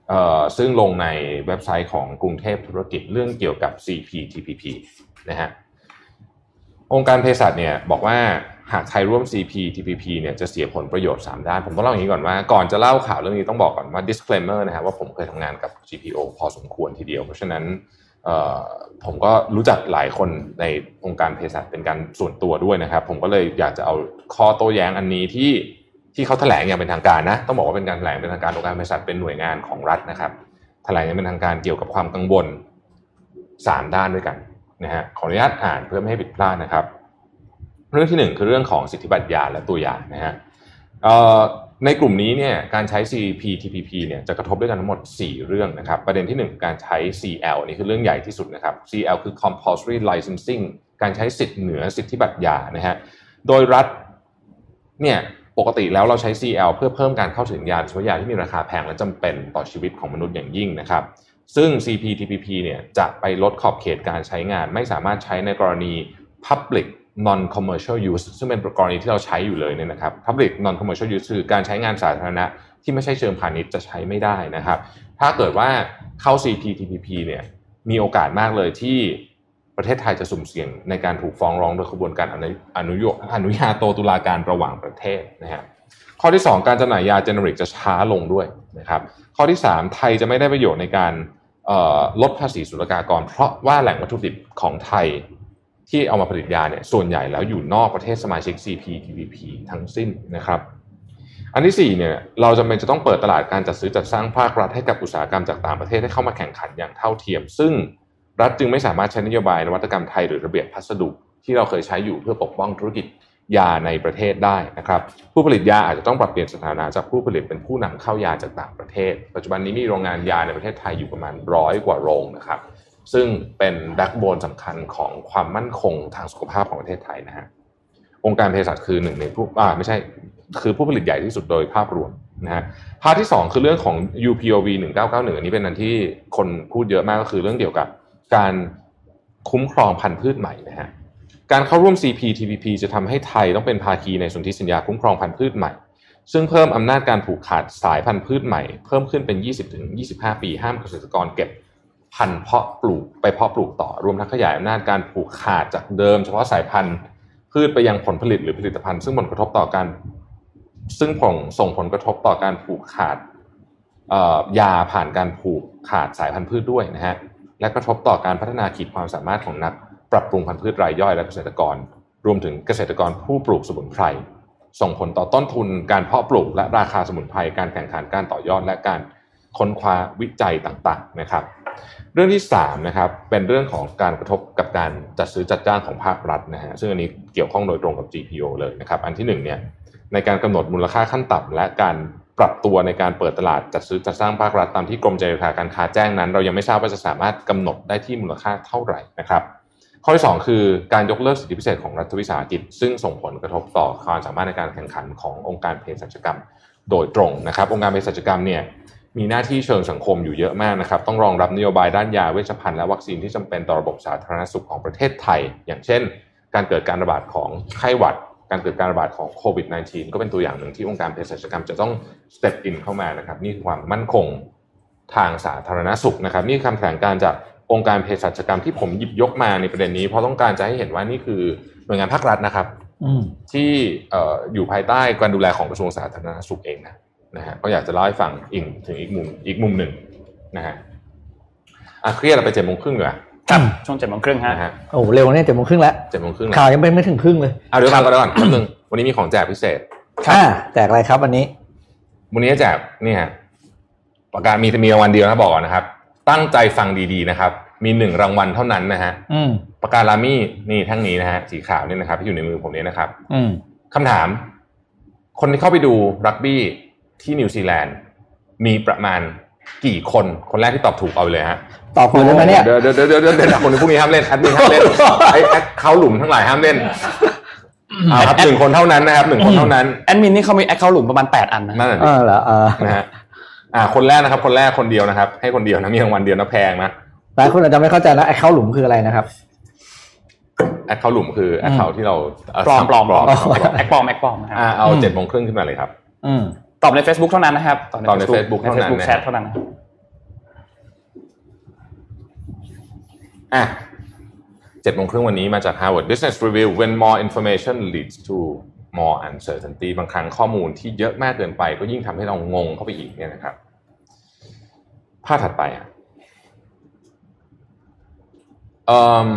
เอ่อซึ่งลงในเว็บไซต์ของกรุงเทพธุรกิจเรื่องเกี่ยวกับ CPTPP นะฮะองค์การเภสัชเนี่ยบอกว่า หากไทยร่วม CPTPP เนี่ยจะเสียผลประโยชน์ 3 ด้าน ผมต้องเล่าอย่างนี้ก่อนว่า ก่อนจะเล่าข่าวเรื่องนี้ต้องบอกก่อนว่า disclaimer นะครับว่าผมเคยทำงานกับ GPO พอสมควรทีเดียว เพราะฉะนั้นผมก็รู้จักหลายคนในองค์การเภสัชเป็นการส่วนตัวด้วยนะครับ ผมก็เลยอยากจะเอาข้อโต้แย้งอันนี้ที่ที่เขาแถลงอย่างเป็นทางการนะ ต้องบอกว่าเป็นการแถลงเป็นทางการองค์การเภสัชเป็นหน่วยงานของรัฐนะครับ แถลงอย่างเป็นทางการเกี่ยวกับความกังวลสามด้านด้วยกันนะฮะขออนุญาตอ่านเพื่อไม่ให้ผิดพลาดนะครับ เรื่องที่หนึ่งคือเรื่องของสิทธิบัตรยาและตัวยานะฮะในกลุ่มนี้เนี่ยการใช้ CPTPP เนี่ยจะกระทบด้วยกันทั้งหมด 4 เรื่องนะครับประเด็นที่ 1 การใช้ CL นี่คือเรื่องใหญ่ที่สุดนะครับ CL คือ compulsory licensing การใช้สิทธิ์เหนือสิทธิบัตรยานะฮะโดยรัฐเนี่ยปกติแล้วเราใช้ CL เพื่อเพิ่มการเข้าถึงยาโดยเฉพาะยาที่มีราคาแพงและจำเป็นต่อชีวิตของมนุษย์อย่างยิ่งนะครับ ซึ่ง CPTPP เนี่ยจะไปลดขอบเขตการใช้งาน ไม่สามารถใช้ในกรณี public non commercial use ซึ่งเป็นกรณีที่เราใช้อยู่เลยเนี่ยนะครับ public non commercial use คือการใช้งานสาธารณะที่ไม่ใช่เชิงพาณิชย์จะใช้ไม่ได้นะครับ ถ้าเกิดว่าเข้า CPTPP เนี่ยมีโอกาสมากเลยที่ประเทศไทยจะสุ่มเสี่ยงในการถูกฟ้องร้องโดยขบวนการอนุอนุโยอนุญาโตตุลาการระหว่างประเทศนะฮะข้อที่ 2 การจำหน่ายยาเจเนริกจะช้าลงด้วยนะครับข้อที่ 3 ไทยจะไม่ได้ประโยชน์ในการลดภาษีศุลกากร เพราะว่าแหล่งวัตถุดิบของไทย ที่เอามาผลิตยาเนี่ยส่วนใหญ่แล้วอยู่นอกประเทศสมาชิก CPTPP ทั้งสิ้นนะครับ อันที่4เนี่ยเราจำเป็นจะต้องเปิดตลาดการจัดซื้อจัดสร้างภาครัฐให้กับอุตสาหกรรมจากต่างประเทศให้เข้ามาแข่งขันอย่างเท่าเทียม ซึ่งรัฐจึงไม่สามารถใช้นโยบายนวัตกรรมไทยหรือระเบียบพัสดุ ที่เราเคยใช้อยู่เพื่อปกป้องธุรกิจยาในประเทศได้นะครับ ผู้ผลิตยาอาจจะต้องปรับเปลี่ยนสถานะจากผู้ผลิตเป็นผู้นำเข้ายาจากต่างประเทศ ปัจจุบันนี้มีโรงงานยาในประเทศไทยอยู่ประมาณร้อยกว่าโรงนะครับ ซึ่งเป็นแบ็กโบนสำคัญของความมั่นคงทางสุขภาพของประเทศไทยนะฮะองค์การเภสัชคือหนึ่งในผู้อ่าไม่ใช่ คือผู้ผลิตใหญ่ที่สุดโดยภาพรวมนะฮะภาพที่ 2 คือเรื่องของ UPOV 1991อันนี้เป็นอันที่คนพูดเยอะมากก็คือเรื่องเกี่ยวกับการคุ้มครองพันธุ์พืชใหม่นะฮะการเข้าร่วม CPTPP จะทำให้ไทยต้องเป็นภาคีในสนธิสัญญาคุ้มครองพันธุ์พืชใหม่ ซึ่งเพิ่มอำนาจการผูกขาดสายพันธุ์พืชใหม่ เพิ่มขึ้นเป็น 20-25 ปีห้ามเกษตรกรเก็บ พันธุ์เพาะปลูกไปเพาะปลูกต่อ รวมทั้งขยายอำนาจการผูกขาดจากเดิมเฉพาะสายพันธุ์พืชไปยังผลผลิตหรือผลิตภัณฑ์ ซึ่งผลกระทบต่อการ ซึ่งผงส่งผลกระทบต่อการผูกขาดยาผ่านการผูกขาดสายพันธุ์พืชด้วยนะฮะและกระทบต่อการพัฒนาขีดความสามารถของนัก ปรับปรุงพันธุ์พืชรายย่อยและเกษตรกร รวมถึงเกษตรกรผู้ปลูกสมุนไพรส่งผลต่อต้นทุนการเพาะปลูกและราคาสมุนไพรการแข่งขันการต่อยอดและการค้นคว้าวิจัยต่างๆนะครับ เรื่องที่3นะครับเป็นเรื่องของการกระทบกับการจัดซื้อจัดจ้างของภาครัฐนะฮะซึ่งอันนี้เกี่ยวข้องโดยตรงกับ GPO เลยนะครับอันที่1เนี่ยในการกำหนดมูลค่าขั้นต่ำและการปรับตัวในการเปิดตลาดจัดซื้อจัดสร้างภาครัฐตามที่กรมเจรนาการค้าแจ้งนั้น เรายังไม่ทราบว่าจะสามารถกำหนดได้ที่มูลค่าเท่าไหร่นะครับข้อที่2คือการยกเลิกสิทธิพิเศษของรัฐวิสาหกิจ ซึ่งส่งผลกระทบต่อความสามารถในการแข่งขันขององค์การเภสัชกรรม โดยตรงนะครับ องค์การเภสัชกรรมเนี่ย มีหน้าที่เชิงสังคมอยู่เยอะมากนะครับ ต้องรองรับนโยบายด้านยาเวชภัณฑ์และวัคซีนที่จำเป็นต่อระบบสาธารณสุขของประเทศไทย อย่างเช่น การเกิดการระบาดของไข้หวัด การเกิดการระบาดของโควิด -19 ก็เป็นตัวอย่างหนึ่งที่องค์การเภสัชกรรมจะต้อง step in เข้ามานะครับ นี่คือความมั่นคงทางสาธารณสุขนะครับ นี่คือคำแถลงการจากองค์การเภสัชกรรมที่ผมหยิบยกมาในประเด็นนี้ เพราะต้องการจะให้เห็นว่านี่คือหน่วยงานภาครัฐนะครับอืมที่เอ่ออยู่ภายใต้การดูแลของกระทรวงสาธารณสุขเองนะ นะฮะก็อยากจะเล่าให้ฟังอีกถึงอีกมุมอีกมุมหนึ่งนะฮะอะเครียดเราไปเจ็ดโมงครึ่งเหรอครับช่วงเจ็ดโมงครึ่งฮะนะฮะโอ้เร็วเนี่ยเจ็ดโมงครึ่งแล้วเจ็ดโมงครึ่งข่าวยังเป็นไม่ถึงครึ่งเลยเอาเดี๋ยวก่อนก่อนเดี๋ยวก่อนแป๊บนึงวันนี้มีของแจกพิเศษอ่าแจกอะไรครับวันนี้ วันนี้แจกนี่ฮะประกาศมีมีรางวัลเดียวนะบอกก่อนนะครับ ตั้งใจฟังดีๆนะครับ มีหนึ่งรางวัลเท่านั้นนะฮะอืมประกาศลามี่นี่แท่งนี้นะฮะสีขาวเนี่ยนะครับที่อยู่ในมือผมเนี่ยนะครับ อืมคำถาม คนที่เข้าไปดูรักบี้ ที่นิวซีแลนด์มีประมาณกี่คน คนแรกที่ตอบถูกเอาไปเลยฮะ ตอบคุณได้ไหมเนี่ยเดี๋ยวเดี๋ยวเดี๋ยวเดี๋ยวเดี๋ยวคนพวกนี้ห้ามเล่นแอดมินห้ามเล่นไอ้แอดเขาหลุมทั้งหลายห้ามเล่นเอาครับหนึ่งคนเท่านั้นนะครับหนึ่งคนเท่านั้นแอดมินนี่เขามี account หลุมประมาณ8อันนะนั่นแหละเออเหรอเออนะฮะอ่าคนแรกนะครับ คนแรกคนเดียวนะครับ ให้คนเดียวนะมีรางวัลเดียวนะแพงนะหลายคนอาจจะไม่เข้าใจนะไอ้เข้าหลุมคืออะไรนะครับแอดเขาหลุมคือแอดเขาที่เราปลอมปลอมปลอมปลอม acc ปลอม acc ปลอมนะครับอ่าเอาอืมเจ็ดโมงครึ่งขึ้นมาเลยครับ อืม ตอบใน Facebook เท่านั้นนะครับตอบใน Facebook ในเท่านั้น Facebook นะแชทเท่านั้นนะครับอะเจ็ดโมงครึ่งวันนี้มาจาก Harvard Business Review when more information leads to more uncertainty บางครั้งข้อมูลที่เยอะมากเกินไป ก็ยิ่งทำให้เรางงเข้าไปอีกเนี่ยนะครับภาพถัดไปอะเอิ่ม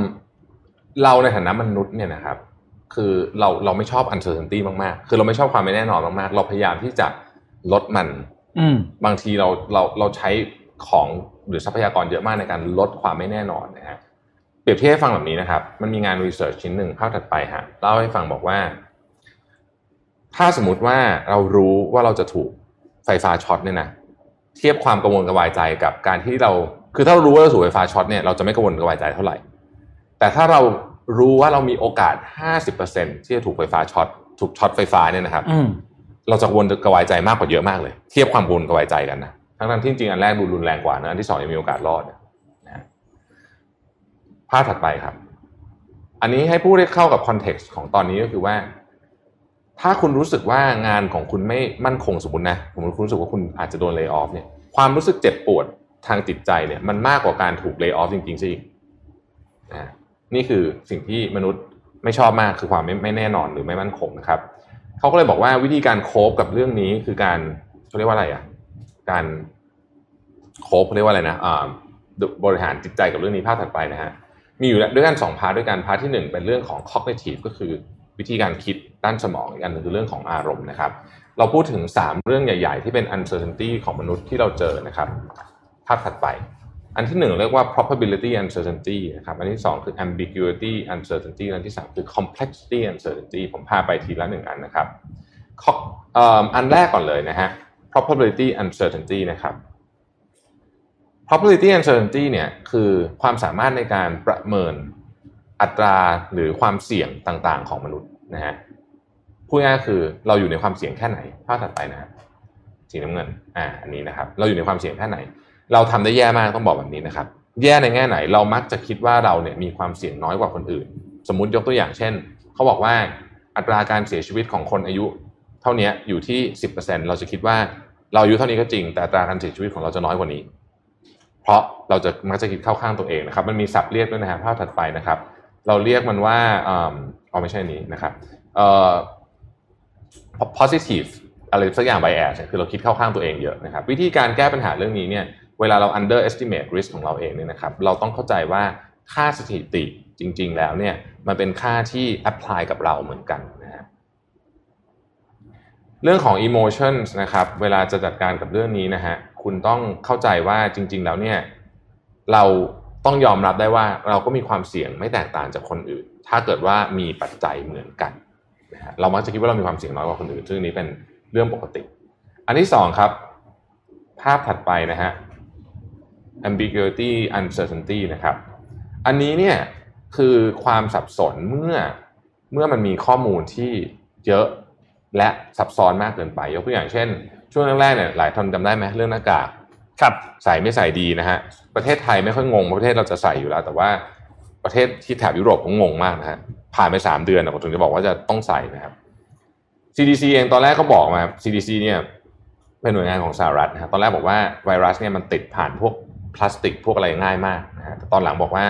เราในฐานะมนุษย์เนี่ยนะครับ คือเราเราไม่ชอบ uncertainty มากๆ คือเราไม่ชอบความไม่แน่นอนมากๆ เราพยายามที่จะ ลดมันอืมบางทีเราเราเราใช้ของหรือทรัพยากรเยอะมากในการลดความไม่แน่นอนนะฮะเปรียบเทียบให้ฟังแบบนี้นะครับ มันมีงาน research ชิ้นหนึ่งภาพถัดไปฮะเล่าให้ฟังบอกว่า ถ้าสมมติว่าเรารู้ว่าเราจะถูกไฟฟ้าช็อตเนี่ยนะเทียบความกังวลกระวายใจกับการที่เรา คือถ้าเรารู้ว่าเราถูกไฟฟ้าช็อตเนี่ยเราจะไม่กังวลกระวายใจเท่าไหร่ แต่ถ้าเรารู้ว่าเรามีโอกาส 50%ที่จะถูกไฟฟ้าช็อตถูกช็อตไฟฟ้าเนี่ยนะครับอืม เราจะวลกระวายใจมากกว่าเยอะมากเลย เทียบความวลกระวายใจกันนะทั้งนั้นที่จริงอันแรกดูรุนแรงกว่านะอันที่สองยังมีโอกาสรอดนะภาพถัดไปครับ อันนี้ให้พูดให้เข้ากับคอนเท็กซ์ของตอนนี้ก็คือว่า ถ้าคุณรู้สึกว่างานของคุณไม่มั่นคงสมมตินะผมรู้สึกว่าคุณอาจจะโดนเลิกออฟเนี่ยความรู้สึกเจ็บปวดทางจิตใจเนี่ยมันมากกว่าการถูกเลิกออฟจริงๆซะอีกนี่คือสิ่งที่มนุษย์ไม่ชอบมากคือความไม่ไม่แน่นอนหรือไม่มั่นคงนะครับ เขาก็เลยบอกว่าวิธีการ cope กับเรื่องนี้คือการเขาเรียกว่าอะไรอะ การ cope เขาเรียกว่าอะไรนะอ่าบริหารจิตใจกับเรื่องนี้ภาพถัดไปนะฮะมีอยู่ด้วยกันสอง part ด้วยกัน part ที่หนึ่งเป็นเรื่องของ cognitive ก็คือวิธีการคิดด้านสมองอีกอันหนึงคือเรื่องของอารมณ์นะครับ เราพูดถึง 3 เรื่องใหญ่ ๆ ที่เป็น uncertainty ของมนุษย์ที่เราเจอนะครับภาพถัดไป อันที่หนึ่งเรียกว่า probability uncertainty นะครับ อันที่สองคือ ambiguity uncertainty อันที่สามคือ complexity uncertainty ผมพาไปทีละหนึ่งอันนะครับอันแรกก่อนเลยนะฮะ probability uncertainty นะครับ probability uncertainty เนี่ยคือความสามารถในการประเมินอัตราหรือความเสี่ยงต่างๆ ของมนุษย์นะฮะพูดง่ายคือเราอยู่ในความเสี่ยงแค่ไหนภาพถัดไปนะฮะสีน้ำเงินอ่าอันนี้นะครับ เราอยู่ในความเสี่ยงแค่ไหน เราทำได้แย่มากต้องบอกแบบนี้นะครับ แย่ในแง่ไหนเรามักจะคิดว่าเราเนี่ยมีความเสี่ยงน้อยกว่าคนอื่น สมมุติยกตัวอย่างเช่นเขาบอกว่าอัตราการเสียชีวิตของคนอายุ เท่านี้อยู่ที่ 10%เราจะคิดว่าเราอายุเท่านี้ก็จริง แต่อัตราการเสียชีวิตของเราจะน้อยกว่านี้ เพราะเราจะมักจะคิดเข้าข้างตัวเองนะครับ มันมีศัพท์เรียกด้วยนะฮะภาพถัดไปนะครับ เราเรียกมันว่าอ๋อไม่ใช่นี้นะครับเอ่อ positive อะไรสักอย่าง bias เนี่ยคือเราคิดเข้าข้างตัวเองเยอะนะครับ วิธีการแก้ปัญหาเรื่องนี้เนี่ย เวลาเรา underestimate risk ของเราเองเนี่ยนะครับ เราต้องเข้าใจว่าค่าสถิติจริง ๆ แล้วเนี่ยมันเป็นค่าที่ apply กับเราเหมือนกันนะฮะเรื่องของ emotions นะครับ เวลาจะจัดการกับเรื่องนี้นะฮะคุณต้องเข้าใจว่าจริง ๆ แล้วเนี่ยเราต้องยอมรับได้ว่าเราก็มีความเสี่ยงไม่แตกต่างจากคนอื่น ถ้าเกิดว่ามีปัจจัยเหมือนกันนะฮะเรามักจะคิดว่าเรามีความเสี่ยงน้อยกว่าคนอื่น ซึ่งนี้เป็นเรื่องปกติ อันที่สองครับ ภาพถัดไปนะฮะ ambiguity uncertainty นะครับ อันนี้เนี่ยคือความสับสนเมื่อเมื่อมันมีข้อมูลที่เยอะและซับซ้อนมากเกินไป ยกตัวอย่างเช่น ช่วงแรกๆเนี่ยหลายคนจำได้ไหมเรื่องหน้ากากครับใส่ไม่ใส่ดีนะฮะประเทศไทยไม่ค่อยงงเพราะประเทศเราจะใส่อยู่แล้ว แต่ว่าประเทศที่แถบยุโรปก็งงมากนะฮะผ่านไปสามเดือนนะผมถึงจะบอกว่าจะต้องใส่นะครับ CDC เองตอนแรกก็บอกมา CDC เนี่ยเป็นหน่วยงานของสหรัฐนะฮะตอนแรกบอกว่าไวรัสเนี่ยมันติดผ่านพวก พลาสติกพวกอะไรง่ายมากนะฮะแต่ตอนหลังบอกว่า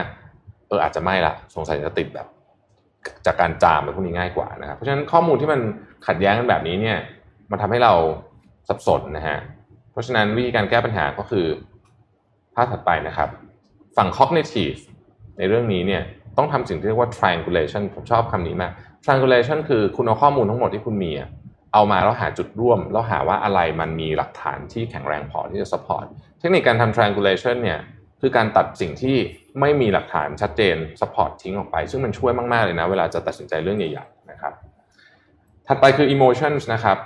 เอออาจจะไม่ละสงสัยจะติดแบบ จากการจามอะไรพวกนี้ง่ายกว่านะครับเพราะฉะนั้นข้อมูลที่มันขัดแย้งกันแบบนี้เนี่ย มันทำให้เราสับสนนะฮะเพราะฉะนั้นวิธีการแก้ปัญหาก็คือภาพถัดไปนะครับ ฝั่ง cognitive ในเรื่องนี้เนี่ยต้องทำสิ่งที่เรียกว่า triangulation ผมชอบคำนี้มาก triangulation คือคุณเอาข้อมูลทั้งหมดที่คุณมีเอามาแล้วหาจุดร่วม แล้วหาว่าอะไรมันมีหลักฐานที่แข็งแรงพอที่จะ support เทคนิคการทำ triangulation เนี่ยคือการตัดสิ่งที่ไม่มีหลักฐานชัดเจน support ทิ้งออกไป ซึ่งมันช่วยมาก ๆ เลยนะ เวลาจะตัดสินใจเรื่องใหญ่ ๆ นะครับ ถัดไปคือ emotions นะครับ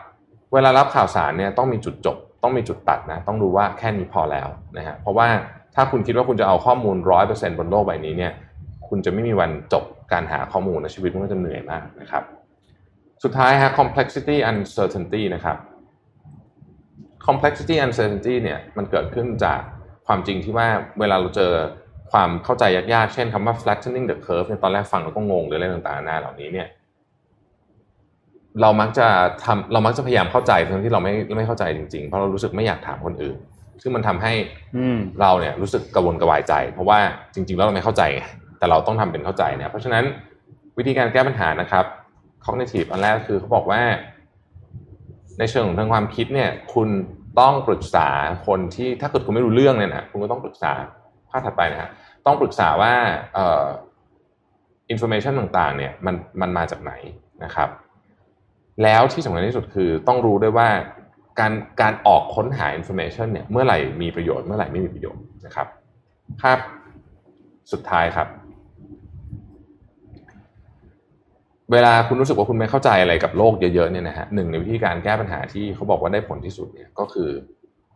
เวลารับข่าวสารเนี่ยต้องมีจุดจบ ต้องมีจุดตัดนะ ต้องรู้ว่าแค่นี้พอแล้วนะฮะ เพราะว่าถ้าคุณคิดว่าคุณจะเอาข้อมูล 100%บนโลกใบนี้เนี่ย คุณจะไม่มีวันจบการหาข้อมูลในชีวิตมันก็จะเหนื่อยมากนะครับ สุดท้ายฮะ complexity uncertainty นะครับ complexity uncertainty เนี่ยมันเกิดขึ้นจากความจริงที่ว่าเวลาเราเจอความเข้าใจยากๆ เช่นคำว่า flattening the curve เนี่ยตอนแรกฟังเราก็งงหรืออะไรต่างๆนานาเหล่านี้เนี่ยเรามักจะทำเรามักจะพยายามเข้าใจทั้งที่เราไม่ไม่เข้าใจจริงๆ เพราะเรารู้สึกไม่อยากถามคนอื่น ซึ่งมันทำให้อืมเราเนี่ยรู้สึกกระวนกระวายใจ เพราะว่าจริง ๆ แล้วเราไม่เข้าใจไงแต่เราต้องทำเป็นเข้าใจเนี่ยเพราะฉะนั้นวิธีการแก้ปัญหานะครับ cognitive อันแรกคือเขาบอกว่า ในเชิงของทางความคิดเนี่ย คุณต้องปรึกษาคนที่ถ้าเกิดคุณไม่รู้เรื่องเนี่ยนะคุณก็ต้องปรึกษาภาพถัดไปนะฮะต้องปรึกษาว่าเอ่อ information ต่างๆ เนี่ยมันมันมาจากไหนนะครับ แล้วที่สำคัญที่สุดคือต้องรู้ด้วยว่าการการออกค้นหา information เนี่ยเมื่อไหร่มีประโยชน์เมื่อไหร่ไม่มีประโยชน์นะครับภาพสุดท้ายครับ เวลาคุณรู้สึกว่าคุณไม่เข้าใจอะไรกับโลกเยอะๆเนี่ยนะฮะหนึ่งในวิธีการแก้ปัญหาที่เขาบอกว่าได้ผลที่สุดเนี่ยก็คือ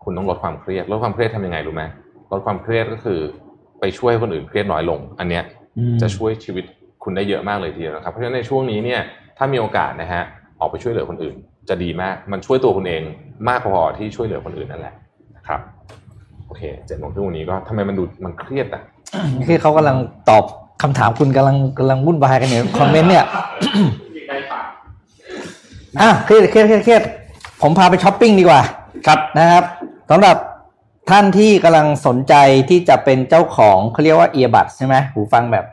คุณต้องลดความเครียดลดความเครียดทำยังไงรู้ไหมลดความเครียดก็คือไปช่วยคนอื่นเครียดน้อยลง อันเนี้ยอืมจะช่วยชีวิตคุณได้เยอะมากเลยทีเดียวนะครับเพราะฉะนั้นในช่วงนี้เนี่ยถ้ามีโอกาสนะฮะออกไปช่วยเหลือคนอื่น จะดีมากมันช่วยตัวคุณเองมากพอที่ช่วยเหลือคนอื่นนั่นแหละนะครับโอเคเจ็ดโมงครึ่งวันนี้ก็ทำไมมันดูมันเครียดอะคือเขากำลังตอบ คำถามคุณกำลังกำลังวุ่นวายกันอยู่คอมเมนต์เนี่ยอะเครียดเครียดเครียดเครียดผมพาไปช้อปปิ้งดีกว่า ครับนะครับสำหรับท่านที่กำลังสนใจที่จะเป็นเจ้าของเขาเรียกว่าเอียบัดใช่ไหมหูฟังแบบ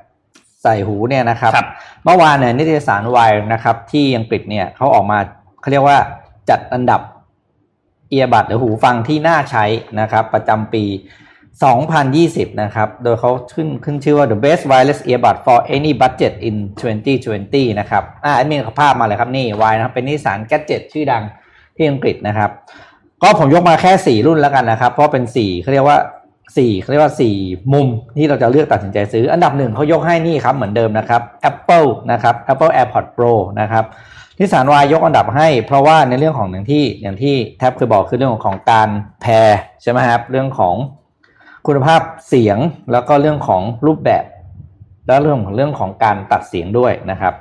ใส่หูเนี่ยนะครับครับ เมื่อวานเนี่ยนิตยสารวายนะครับ ที่อังกฤษเนี่ยเขาออกมาเขาเรียกว่าจัดอันดับเอียบัดหรือหูฟังที่น่าใช้นะครับ ประจำปี 2020 นะครับ โดยเขาขึ้นขึ้นชื่อว่า the best wireless earbud for any budget in 2020 นะครับ อ่าอันนี้ภาพมาเลยครับ นี่วายนะครับ เป็นนิสานแกจ e t ชื่อดังที่อังกฤษนะครับ ก็ผมยกมาแค่ 4 รุ่นแล้วกันนะครับ เพราะเป็น4เขาเรียกว่า4เขาเรียกว่า 4 มุมที่เราจะเลือกตัดสินใจซื้อ อันดับหนึ่งเขายกให้นี่ครับเหมือนเดิมนะครับ Apple นะครับ Apple AirPods Pro นะครับนิสานวายยกอันดับให้ เพราะว่าในเรื่องของอย่างที่อย่างที่แท็บเคยบอกคือเรื่องของการแพรใช่ไหมครับเรื่องของ คุณภาพเสียงแล้วก็เรื่องของรูปแบบ แล้วเรื่องของเรื่องของการตัดเสียงด้วยนะครับ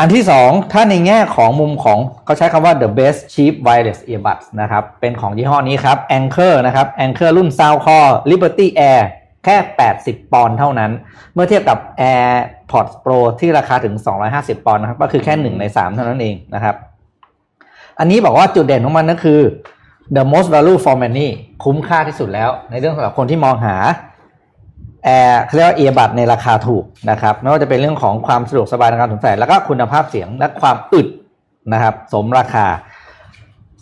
อันที่สองถ้าในแง่ของมุมของเขาใช้คำว่า the best cheap wireless earbuds นะครับ เป็นของยี่ห้อนี้ครับ Anchor นะครับ Anchor รุ่น Soundcore Liberty Air แค่ 80 ปอนด์เท่านั้น เมื่อเทียบกับ AirPods Pro ที่ราคาถึง 250 ปอนด์นะครับ ก็คือแค่ 1 ใน 3 เท่านั้นเองนะครับ อันนี้บอกว่าจุดเด่นของมันก็คือ the most value for money คุ้มค่าที่สุดแล้ว ในเรื่องสำหรับคนที่มองหาแอร์เขาเรียกว่าเอียบัดในราคาถูกนะครับ ไม่ว่าจะเป็นเรื่องของความสะดวกสบายในการสวมใส่แล้วก็คุณภาพเสียงและความอึดนะครับ สมราคา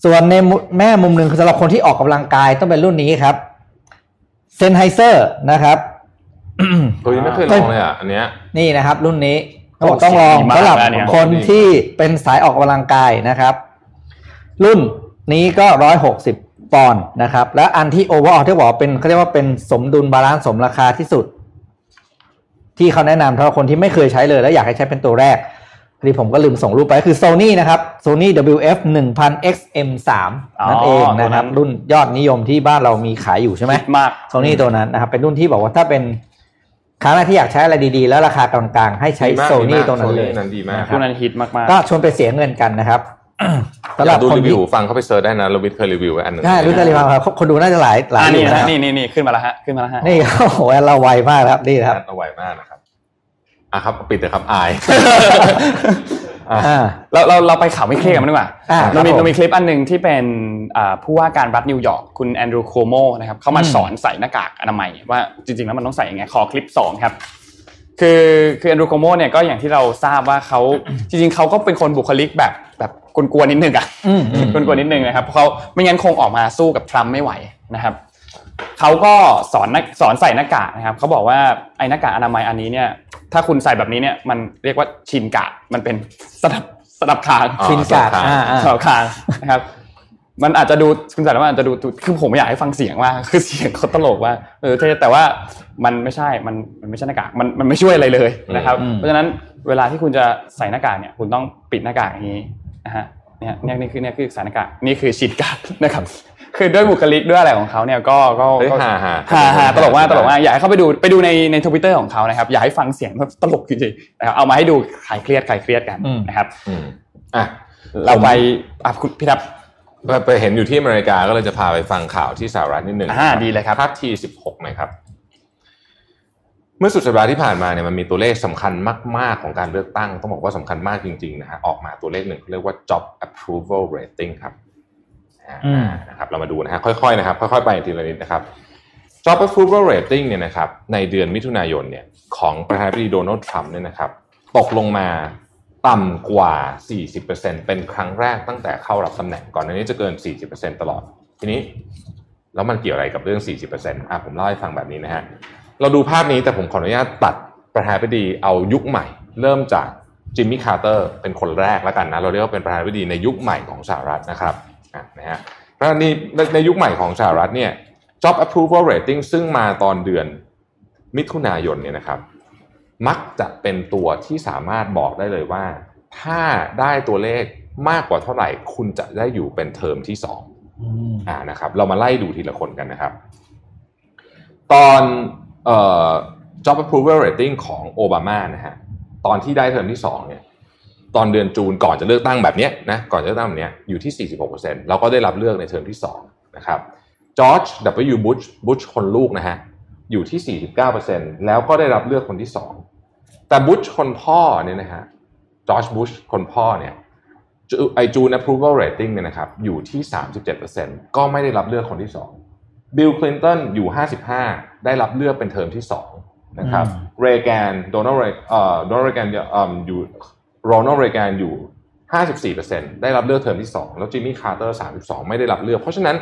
ส่วนในมุแม่มุมหนึ่งคือสำหรับคนที่ออกกำลังกายต้องเป็นรุ่นนี้ครับSennheiser นะครับตัวนี้ไม่เคยลองเลยอะอันเนี้ยนี่นะครับ รุ่นนี้โอ้เขาบอกต้องลองเสียงดีมากสำหรับนะเนี่ยคนที่เป็นสายออกกำลังกายนะครับ รุ่น นี้ก็ร้อยหกสิบปอนด์นะครับ และอันที่ overall ที่บอกว่าเป็นเขาเรียกว่าเป็นสมดุล balance สมราคาที่สุด ที่เขาแนะนำสำหรับคนที่ไม่เคยใช้เลย แล้วอยากให้ใช้เป็นตัวแรกพอดีผมก็ลืมส่งรูปไปคือ Sony นะครับ Sony WF 1000 XM3 นั่นเองนะครับ รุ่นยอดนิยมที่บ้านเรามีขายอยู่ใช่ไหมมากโซนี่ตัวนั้นนะครับ เป็นรุ่นที่บอกว่าถ้าเป็นครั้งแรกที่อยากใช้อะไรดีๆ แล้วราคากลางๆให้ใช้ดีมากโซนี่ดีมากตัวนั้นเลย Sony นั้นดีมากนะคคู่รับนั้นฮิตมากๆก็ชวนไปเสียเงินกันนะครับ สำหอรัยาบกดูคนรีวิที่วฟังเข้าไปเซิร์ชได้นะเราวิทย์เคยรีวิวไว้อันหนึ่งใช่รู้จักรีวิวครับคนดูน่าจะหลายหลายอ่าอนี่ยู่นะนะนี่นี่นี่ขึ้นมาแล้วฮะขึ้นมาแล้วฮะนี่โอ้โหเราไวมากครับนี่ครับเอาไว้มากนะครับอะครับปิดเลยครับอายอะอ่าเราเราเราไปข่าวไม่เครียดกันมั้างดีกว่าอ่าเรามีครับผมเรามีคลิปอันหนึ่งที่เป็นอ่าผู้ว่าการรัฐนิวยอร์กคุณแอนดรูว์โคโมนะครับเขามาอืมสอนใส่หน้ากากอนามัยว่าจริง ๆ แล้วมันต้องใส่ยังไงขอคลิปสองครับคือคือแอนดรูโคโมเนี่ยก็อย่างที่เราทราบว่าเขาจริงๆเขาก็เป็นคนบุคลิกแบบแบบ กวนๆนิดนึงอะอืมอืมกวนๆนิดนึงนะครับเพราะเขาไม่งั้นคงออกมาสู้กับทรัมป์ไม่ไหวนะครับเขาก็สอนนักสอนใส่หน้ากากนะครับเขาบอกว่าไอ้หน้ากากอนามัยอันนี้เนี่ย ถ้าคุณใส่แบบนี้เนี่ยมันเรียกว่าชินกะมันเป็นสนับสนับคางอ๋อชินกาดสำคัญอ่าอ่าสนับคางนะครับ มันอาจจะดูคุณสารว่าอาจจะดูคือผมไม่อยากให้ฟังเสียงว่าคือเสียงเขาตลกว่าเออเท่แต่ว่ามันไม่ใช่มันมันไม่ใช่หน้ากากมันมันไม่ช่วยอะไรเลยนะครับอืมเพราะฉะนั้นเวลาที่คุณจะใส่หน้ากากเนี่ย คุณต้องปิดหน้ากากอย่างนี้ นะฮะเนี่ยเนี่ยนี่คือเนี่ยคือใส่หน้ากากนี่คือฉีดกากนะครับคือด้วยบุคลิกด้วยอะไรของเขาเนี่ยก็ก็เฮ้ยก็ฮ่าฮ่าฮ่าฮ่าตลกมากตลกมากอยากให้เข้าไปดูไปดูในในทวิตเตอร์ของเขานะครับอยากให้ฟังเสียงแบบตลกจริงๆนะครับเอามาให้ดูคลายเครียดคลายเครียดกันอืมนะครับอืมอะเราไปอะคุณพี่ทับไปไปเห็นอยู่ที่อเมริกาก็เลยจะพาไปฟังข่าวที่สหรัฐนิดหนึ่งอ่าดีเลยครับภาพทีสิบหกหน่อยครับเมื่อสุดสัปดาห์ที่ผ่านมาเนี่ยมันมีตัวเลขสำคัญมาก ๆ ของการเลือกตั้ง ต้องบอกว่าสำคัญมากจริง ๆ นะฮะออกมาตัวเลขหนึ่งเรียกว่า job approval rating ครับอ่าอืมนะครับเรามาดูนะฮะค่อย ๆ นะครับ ค่อย ๆ ไปทีละนิดนะครับ job approval rating เนี่ยนะครับในเดือนมิถุนายนเนี่ยของประธานาธิบดีโดนัลด์ทรัมป์เนี่ยนะครับตกลงมาต่ำกว่า 40%เป็นครั้งแรกตั้งแต่เข้ารับตำแหน่งก่อนหน้านี้จะเกิน 40%ตลอด ทีนี้ แล้วมันเกี่ยวอะไรกับเรื่อง 40%อะผมเล่าให้ฟังแบบนี้นะฮะ เราดูภาพนี้แต่ผมขออนุญาตตัดประธานาธิบดีเอายุคใหม่ เริ่มจากจิมมี่คาร์เตอร์เป็นคนแรกแล้วกันนะเราเรียกว่าเป็นประธานาธิบดีในยุคใหม่ของสหรัฐนะครับะนะฮะเพราะนี่ในในยุคใหม่ของสหรัฐเนี่ย job approval rating ซึ่งมาตอนเดือนมิถุนายนเนี่ยนะครับ มักจะเป็นตัวที่สามารถบอกได้เลยว่า ถ้าได้ตัวเลขมากกว่าเท่าไหร่ คุณจะได้อยู่เป็นเทอมที่สองอ่านะครับ เรามาไล่ดูทีละคนกันนะครับ ตอน job approval rating ของโอบามานะฮะตอนที่ได้เทอมที่สองเนี่ยตอนเดือนจูนก่อนจะเลือกตั้งแบบนี้นะก่อนจะเลือกตั้งแบบนี้อยู่ที่ 46%เราก็ได้รับเลือกในเทอมที่สองนะครับจอร์จ W. Bush Bush คนลูกนะฮะอยู่ที่ 49%แล้วก็ได้รับเลือกคนที่สองแต่บุชคนพ่อเนี่ยนะฮะจอร์จบุชคนพ่อเนี่ยไอจูน approval rating เนี่ยนะครับอยู่ที่ 37%ก็ไม่ได้รับเลือกคนที่สอง บิลคลินตันอยู่ 55 ได้รับเลือกเป็นเทอมที่สองนะครับเรแกนโดนัลด์เอ่อโดนัลด์เรแกนเอ่อโรนัลด์เรแกนอยู่ 54%ได้รับเลือกเทอมที่ 2 แล้วจิมมี่คาร์เตอร์ 32 ไม่ได้รับเลือก เพราะฉะนั้น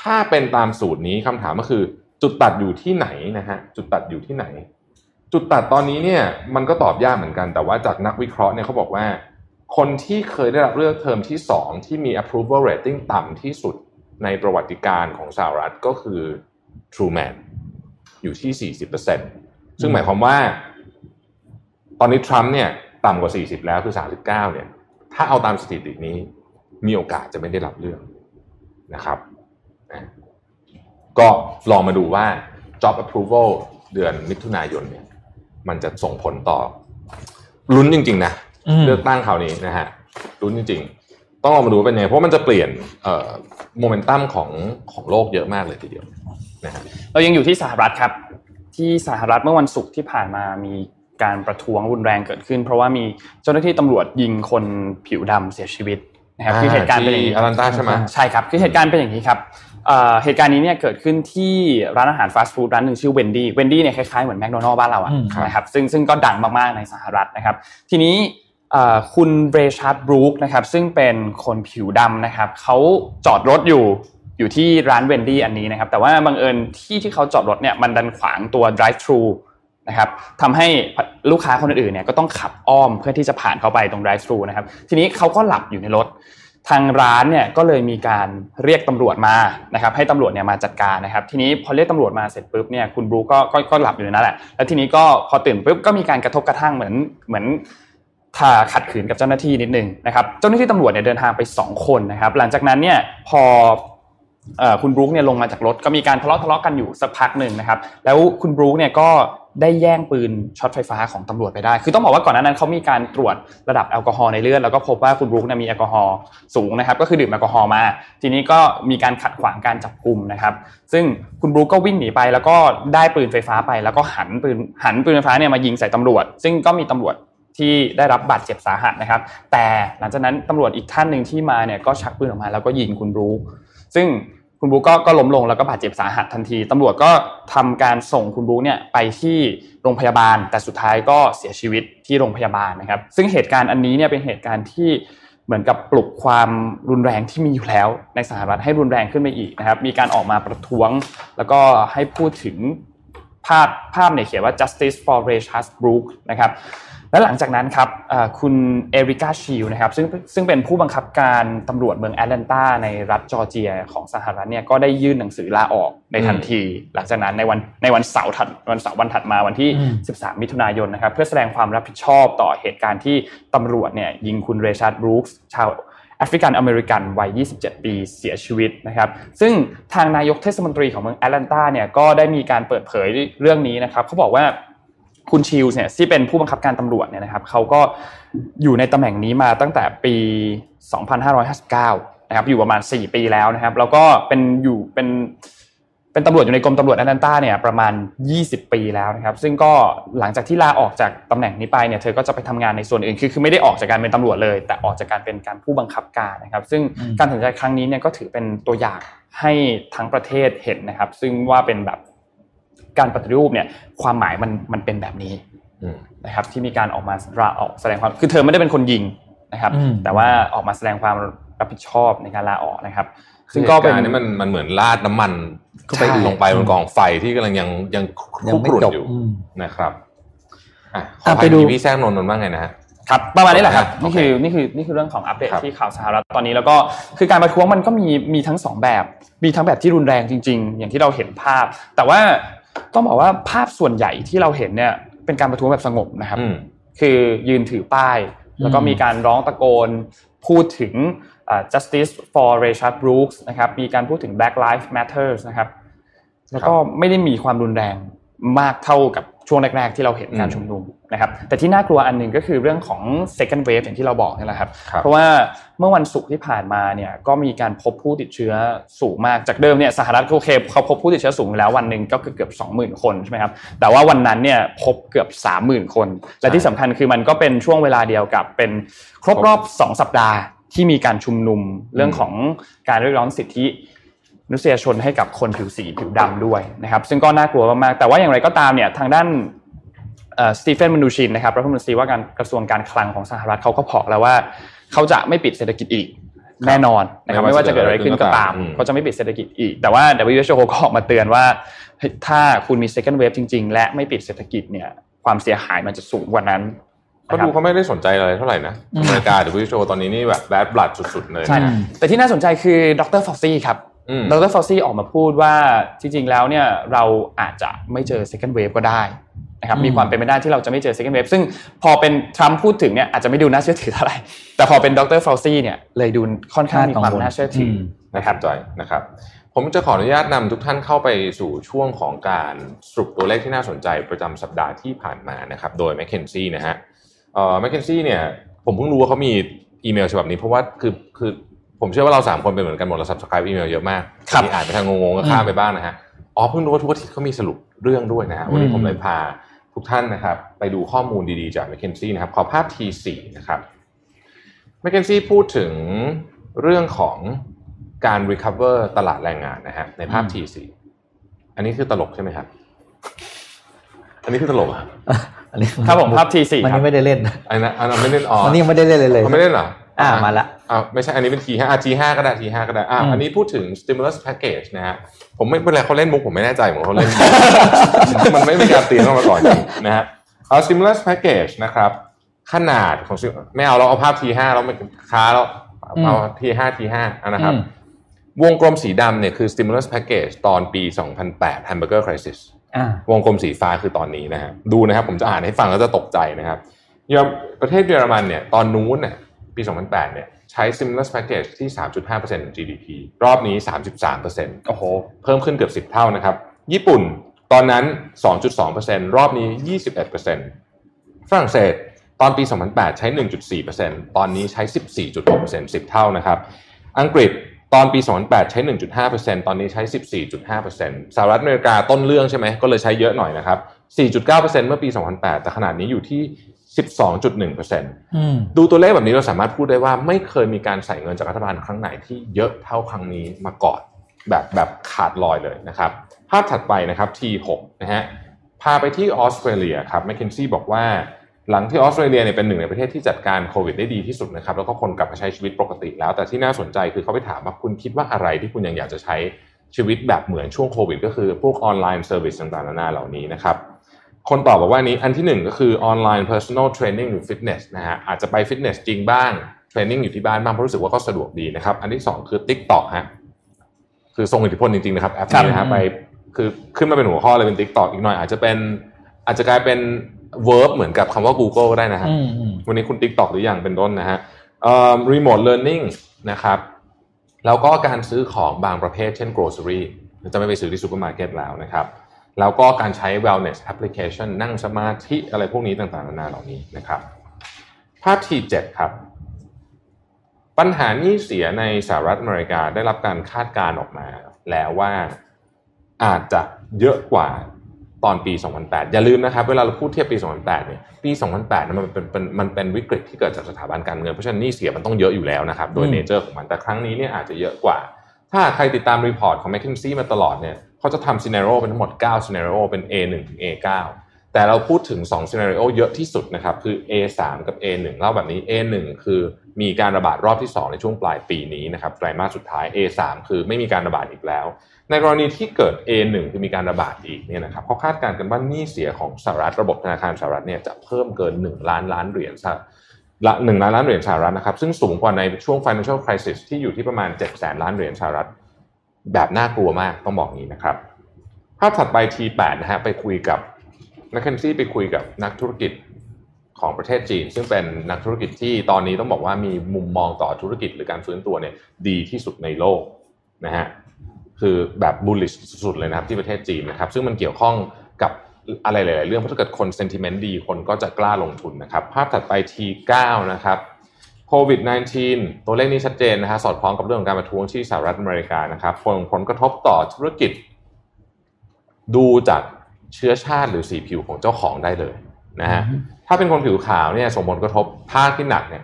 ถ้าเป็นตามสูตรนี้คำถามก็คือจุดตัดอยู่ที่ไหนนะฮะจุดตัดอยู่ที่ไหน จุดตัดตอนนี้เนี่ยมันก็ตอบยากเหมือนกัน แต่ว่าจากนักวิเคราะห์เนี่ยเขาบอกว่า คนที่เคยได้รับเลือกเทอมที่ 2 ที่มี approval rating ต่ำที่สุด ในประวัติการของสหรัฐก็คือ Truman อยู่ที่ 40%ซึ่งหมายความว่า ตอนนี้ทรัมป์เนี่ยต่ำกว่า 40 แล้วคือ 39 เนี่ย ถ้าเอาตามสถิตินี้ มีโอกาสจะไม่ได้รับเลือกนะครับนะก็ลองมาดูว่า job approval เดือนมิถุนายนเนี่ย มันจะส่งผลต่อลุ้นจริง ๆ นะอืมเลือกตั้งคราวนี้นะฮะลุ้นจริง ๆ ต้องลองมาดูว่าเป็นยังไงเพราะมันจะเปลี่ยนเอ่อโมเมนตัมของของโลกเยอะมากเลยทีเดียวนะฮะเรายังอยู่ที่สหรัฐครับ ที่สหรัฐเมื่อวันศุกร์ที่ผ่านมามีการประท้วงรุนแรงเกิดขึ้น เพราะว่ามีเจ้าหน้าที่ตำรวจยิงคนผิวดำเสียชีวิตนะครับคือเหตุการณ์เป็นอย่างนี้ที่อารันตาใช่ไหมใช่ครับคือเหตุการณ์เป็นอย่างนี้ครับเอ่อเหตุการณ์นี้เนี่ยเกิดขึ้นที่ร้านอาหารฟาสต์ฟู้ดร้านหนึ่งชื่อเวนดี้เวนดี้เนี่ยคล้ายๆเหมือนแมคโดนัลล์บ้านเราอะอืมนะครับซึ่งซึ่งก็ดังมากๆในสหรัฐนะครับ ทีนี้เอ่อ คุณเรชาร์ดบรูคนะครับซึ่งเป็นคนผิวดำนะครับเขาจอดรถอยู่อยู่ที่ร้าน Wendy's อันนี้นะครับแต่ว่าบังเอิญที่ที่เขาจอดรถเนี่ยมันดันขวางตัว drive thru นะครับทำให้ลูกค้าคนอื่นๆเนี่ยก็ต้องขับอ้อมเพื่อที่จะผ่านเข้าไปตรง drive thru นะครับทีนี้เขาก็หลับอยู่ในรถ ทางร้านเนี่ยก็เลยมีการเรียกตำรวจมานะครับให้ตำรวจเนี่ยมาจัดการนะครับทีนี้พอเรียกตำรวจมาเสร็จปุ๊บเนี่ยคุณบรูก็ก็ก็หลับอยู่นั่นแหละแล้วทีนี้ก็พอตื่นปุ๊บก็มีการกระทบกระทั่งเหมือนเหมือน ท่าขัดขืนกับเจ้าหน้าที่นิดนึงนะครับ เจ้าหน้าที่ตำรวจเนี่ยเดินทางไปสองคนนะครับ หลังจากนั้นเนี่ยพอคุณบรู๊คเนี่ยลงมาจากรถก็มีการทะเลาะทะเลาะกันอยู่สักพักหนึ่งนะครับ แล้วคุณบรู๊คเนี่ยก็ได้แย่งปืนช็อตไฟฟ้าของตำรวจไปได้ คือต้องบอกว่าก่อนหน้านั้นเขามีการตรวจระดับแอลกอฮอล์ในเลือดแล้วก็พบว่าคุณบรู๊คเนี่ยมีแอลกอฮอล์สูงนะครับ ก็คือดื่มแอลกอฮอล์มา ทีนี้ก็มีการขัดขวางการจับกลุ่มนะครับ ซึ่งคุณบรูคก็วิ่งหนีไปแล้วก็ได้ปืนไฟฟ้าไป แล้วก็หันปืนหันปืนไฟฟ้าเนี่ยมายิงใส่ตำรวจ ซึ่งก็มีตำรวจ ที่ได้รับบาดเจ็บสาหัสนะครับ แต่หลังจากนั้นตำรวจอีกท่านหนึ่งที่มาเนี่ยก็ชักปืนออกมาแล้วก็ยิงคุณบรูคซึ่งคุณบุ๊กก็ก็ล้มลงแล้วก็บาดเจ็บสาหัสทันทีตำรวจก็ทำการส่งคุณบุ๊กเนี่ยไปที่โรงพยาบาล แต่สุดท้ายก็เสียชีวิตที่โรงพยาบาลนะครับ ซึ่งเหตุการณ์อันนี้เนี่ยเป็นเหตุการณ์ที่เหมือนกับปลุกความรุนแรงที่มีอยู่แล้วในสหรัฐให้รุนแรงขึ้นไปอีกนะครับ มีการออกมาประท้วง แล้วก็ให้พูดถึงภาพภาพเนี่ยเขียนว่า justice for Ray Charles Brooks นะครับ และหลังจากนั้นครับคุณเอริกาชิลนะครับซึ่งซึ่งเป็นผู้บังคับการตำรวจเมืองแอตแลนตาในรัฐจอร์เจียของสหรัฐเนี่ยก็ได้ยื่นหนังสือลาออกในทันที หลังจากนั้นในวันในวันเสาร์ถัดวันเสาร์วันถัดมาวันที่ 13 มิถุนายนนะครับเพื่อแสดงความรับผิดชอบต่อเหตุการณ์ที่ตำรวจเนี่ยยิงคุณเรชาร์ดบรูคส์ชาวแอฟริกันอเมริกันวัย 27 ปีเสียชีวิตนะครับ ซึ่งทางนายกเทศมนตรีของเมืองแอตแลนตาเนี่ยก็ได้มีการเปิดเผยเรื่องนี้นะครับเขาบอกว่า คุณชิลส์เนี่ยที่เป็นผู้บังคับการตำรวจเนี่ยนะครับเขาก็อยู่ในตำแหน่งนี้มาตั้งแต่ปี 2559 นะครับ อยู่ประมาณ 4 ปีแล้วนะครับ แล้วก็เป็นอยู่เป็นเป็นตำรวจอยู่ในกรมตำรวจแอตแลนตาเนี่ยประมาณ 20 ปีแล้วนะครับ ซึ่งก็หลังจากที่ลาออกจากตำแหน่งนี้ไปเนี่ยเธอก็จะไปทำงานในส่วนอื่นคือคือไม่ได้ออกจากการเป็นตำรวจเลย แต่ออกจากการเป็นการผู้บังคับการนะครับ ซึ่งการตัดสินใจครั้งนี้เนี่ยก็ถือเป็นตัวอย่างให้ทั้งประเทศเห็นนะครับ ซึ่งว่าเป็นแบบ การปฏิรูปเนี่ยความหมายมันมันเป็นแบบนี้นะครับที่มีการออกมาระออกแสดงความคือเธอไม่ได้เป็นคนยิงนะครับ แต่ว่าออกมาแสดงความรับผิดชอบในการลาออกนะครับ ซึ่งก็เป็นนี่มันมันเหมือนราดน้ำมันเข้าไปลงไปบนกองไฟที่กำลังยังยังคุกรุ่นอยู่นะครับอะไปดูพี่แซงนนท์นนท์ว่าไงนะฮะครับประมาณนี้แหละครับนี่คือนี่คือนี่คือเรื่องของอัปเดตที่ข่าวสหรัฐตอนนี้แล้วก็คือการประท้วงมันก็มีมีทั้งสองแบบ มีทั้งแบบที่รุนแรงจริง ๆ อย่างที่เราเห็นภาพ แต่ว่า ต้องบอกว่าภาพส่วนใหญ่ที่เราเห็นเนี่ยเป็นการประท้วงแบบสงบนะครับ คือยืนถือป้าย แล้วก็มีการร้องตะโกนพูดถึง justice for Rayshard Brooks นะครับมีการพูดถึง Black Lives Matter นะครับแล้วก็ไม่ได้มีความรุนแรงมากเท่ากับช่วงแรก ๆ ที่เราเห็นการชุมนุม นะครับแต่ที่น่ากลัวอันหนึ่งก็คือเรื่องของ second wave อย่างที่เราบอกนี่แหละครับ เพราะว่าเมื่อวันศุกร์ที่ผ่านมาเนี่ยก็มีการพบผู้ติดเชื้อสูงมากจากเดิมเนี่ยสหรัฐโอเคเขาพบผู้ติดเชื้อสูงแล้ววันหนึ่งก็เกือบ20,000 คนใช่ไหมครับแต่ว่าวันนั้นเนี่ยพบเกือบ 30,000 คน และที่สำคัญคือมันก็เป็นช่วงเวลาเดียวกับเป็นครบรอบ 2 สัปดาห์ที่มีการชุมนุมเรื่องของการเรียกร้องสิทธิมนุษยชนให้กับคนผิวสีผิวดำด้วยนะครับ ซึ่งก็น่ากลัวมากๆแต่ว่าอย่างไรก็ตามเนี่ยทางด้าน สตีเฟนมานูชินนะครับรัฐมนตรีว่าการกระทรวงการคลังของสหรัฐเขาก็บอกแล้วว่า เขาจะไม่ปิดเศรษฐกิจอีกแน่นอนนะครับไม่ว่าจะเกิดอะไรขึ้นก็ตามเขาจะไม่ปิดเศรษฐกิจอีก แต่ว่า WHO ก็ออกมาเตือนว่า ถ้าคุณมี second wave จริง ๆ และไม่ปิดเศรษฐกิจเนี่ยความเสียหายมันจะสูงกว่านั้นเขาดูเขาไม่ได้สนใจอะไรเท่าไหร่นะอเมริกา relation ตอนนี้นี่แบบ bad blood สุดๆเลยใช่แต่ที่น่าสนใจคือดรฟอสซี่ครับดรฟอสซี่ออกมาพูดว่าจริงๆแล้วเนี่ยเราอาจจะไม่เจอ second wave ก็ได้ นะครับมีความเป็นไปได้ที่เราจะไม่เจอ second wave ซึ่งพอเป็นทรัมป์พูดถึงเนี่ยอาจจะไม่ดูน่าเชื่อถือเท่าไหร่แต่พอเป็นดร.เฟาซีเนี่ยเลยดูค่อนข้างมีความน่าเชื่อถือนะครับจอยนะคครับผมจะขออนุญาตนำทุกท่านเข้าไปสู่ช่วงของการสรุปตัวเลขที่น่าสนใจประจำสัปดาห์ที่ผ่านมานะครับโดยแมคเคนซี่นะฮะเอ่อแมคเคนซี่เนี่ยผมเพิ่งรู้ว่าเขามีอีเมลฉบับนี้เพราะว่าคือคือผมเชื่อว่าเราสามคนเป็นเหมือนกันหมดเราสับสครายอีเมลเยอะมากมีอ่านไปทางงงๆก็ข้ามไปบ้างนะฮะอ๋อเพิ่งรู้ว่าทุกอาทิตย์เขามีสรุปเรื่องด้วยนะฮะวันนี้ผมเลยพา ทุกท่านนะครับ ไปดูข้อมูลดีๆจาก m c k เคนซี่นะครับ ขอภาพ T4 นะครับ m c k เคนซี่พูดถึงเรื่องของการ recover ตลาดแรงงานนะฮะในภาพ T4 อันนี้คือตลกใช่ไหมครับ อันนี้คือตลกอะอันนี้ครับผมภาพ T4 มันนี้ไม่ได้เล่นอันนั้นอันนั้นไม่เล่นอ๋ออันนี้ไม่ได้เล่นเลยเลยไม่เล่นเหรออ่ามาละอ่าไม่ใช่อันนี้เป็น T5 อ่า T5 ก็ได้ T5 ก็ได้อ่าอันนี้พูดถึง stimulus package นะฮะ ผมไม่เป็นไรเขาเล่นมุกผมไม่แน่ใจเหมือนเขาเล่นมันไม่มีการเตรียมมาก่อนนะฮะเอา stimulus package นะครับ ขนาดของไม่เอาเราเอาภาพ T5 เราไม่ค้าเราเอา T5 T5 นะครับ วงกลมสีดำเนี่ยคือ stimulus package ตอนปี 2008 hamburger crisis วงกลมสีฟ้าคือตอนนี้นะฮะดูนะครับ ผมจะอ่านให้ฟังแล้วจะตกใจนะครับยอมประเทศเยอรมันเนี่ยตอนนู้นเนี่ยปี 2008 เนี่ยใช้ stimulus package ที่ 3.5%ของ GDP รอบนี้ 33%โอ้โห เพิ่มขึ้นเกือบ 10 เท่านะครับ ญี่ปุ่นตอนนั้น 2.2%รอบนี้ 21%ฝรั่งเศสตอนปี 2008 ใช้ 1.4%ตอนนี้ใช้ 14.6% 10 เท่านะครับ อังกฤษตอนปี 2008 ใช้ 1.5%ตอนนี้ใช้ 14.5%สหรัฐอเมริกาต้นเรื่องใช่ไหมก็เลยใช้เยอะหน่อยนะครับ 4.9%เมื่อปี 2008 แต่ขนาดนี้อยู่ที่ 12.1%ดูตัวเลขแบบนี้เราสามารถพูดได้ว่าไม่เคยมีการใส่เงินจากรัฐบาลครั้งไหนที่เยอะเท่าครั้งนี้มาก่อนแบบแบบขาดลอยเลยนะครับ ภาพถัดไปนะครับ T6 นะฮะพาไปที่ออสเตรเลียครับ McKinsey บอกว่าหลังที่ออสเตรเลียเนี่ยเป็นหนึ่งในประเทศที่จัดการโควิดได้ดีที่สุดนะครับแล้วก็คนกลับมาใช้ชีวิตปกติแล้ว แต่ที่น่าสนใจคือเขาไปถามว่าคุณคิดว่าอะไรที่คุณยังอยากจะใช้ชีวิตแบบเหมือนช่วงโควิด ก็คือพวก online service ต่างๆนานาเหล่านี้นะครับ คนตอบบอกว่านี้อันที่หนึ่งก็คือออนไลน์ personal training หรือ fitness นะฮะอาจจะไปฟิตเนสจริงบ้างtraining อยู่ที่บ้านบ้างเพราะรู้สึกว่าก็สะดวกดีนะครับ อันที่สองคือ TikTok ฮะคือทรงอิทธิพลจริงๆนะครับแอปนี้นะฮะไปคือขึ้นมาเป็นหัวข้อเลยเป็น TikTok อีกหน่อย อาจจะเป็นอาจจะกลายเป็น verb เหมือนกับคำว่า Google ก็ได้นะฮะอืมอืมวันนี้คุณ TikTok หรือยังเป็นต้นนะฮะเอ่อ remote learning นะครับแล้วก็การซื้อของบางประเภทเช่น grocery จะไม่ไปซื้อที่ซูเปอร์มาร์เก็ตแล้วนะครับ แล้วก็การใช้ wellness application นั่งสมาธิอะไรพวกนี้ต่างๆนานาเหล่านี้นะครับ ภาพที่ 7 ครับ ปัญหาหนี้เสียในสหรัฐอเมริกาได้รับการคาดการณ์ออกมา แล้วว่าอาจจะเยอะกว่าตอนปี 2008 อย่าลืมนะครับ เวลาเราพูดเทียบปี 2008 เนี่ย ปี 2008นั้นมันเป็นเป็นมันเป็นวิกฤตที่เกิดจากสถาบันการเงิน เพราะฉะนั้นหนี้เสียมันต้องเยอะอยู่แล้วนะครับ โดยอืม nature ของมัน แต่ครั้งนี้เนี่ยอาจจะเยอะกว่า ถ้าใครติดตาม report ของ m c k เคนซี่มาตลอดเนี่ย เขาจะทำ scenario เป็นทั้งหมด9 scenario เป็น A1 ถึง A9 แต่เราพูดถึง2ซีนารีโอเยอะที่สุดนะครับคือ A3 กับ A1 เล่าแบบนี้ A1 คือมีการระบาดรอบที่ 2 ในช่วงปลายปีนี้นะครับไตรมาสสุดท้าย A3 คือไม่มีการระบาดอีกแล้ว ในกรณีที่เกิด A1 คือมีการระบาดอีกเนี่ยนะครับเขาคาดการณ์กันว่าหนี้เสียของสหรัฐระบบธนาคารสหรัฐเนี่ยจะเพิ่มเกิน 1 ล้านล้านเหรียญสหละหนึ่งล้านล้านเหรียญสหรัฐนะครับซึ่งสูงกว่าในช่วง financial crisis ที่อยู่ที่ประมาณ7แสนล้านเหรียญสหรัฐ แบบน่ากลัวมากต้องบอกงี้นะครับ ภาพถัดไป T8 นะฮะไปคุยกับนักเคนซี่ไปคุยกับนักธุรกิจของประเทศจีน ซึ่งเป็นนักธุรกิจที่ตอนนี้ต้องบอกว่ามีมุมมองต่อธุรกิจหรือการฟื้นตัวเนี่ยดีที่สุดในโลกนะฮะคือแบบ bullish สุดเลยนะครับที่ประเทศจีนนะครับ ซึ่งมันเกี่ยวข้องกับอะไรหลาย ๆ เรื่องเพราะถ้าเกิดคน sentiment ดีคนก็จะกล้าลงทุนนะครับ ภาพถัดไป T9 นะครับ โควิด -19 ตัวเลขนี้ชัดเจนนะฮะสอดคล้องกับเรื่องของการประท้วงที่สหรัฐอเมริกานะครับผลผลกระทบต่อธุรกิจ ดูจากเชื้อชาติหรือสีผิวของเจ้าของได้เลยนะฮะถ้าเป็นคนผิวขาวเนี่ยส่งผลกระทบภาคที่หนักเนี่ย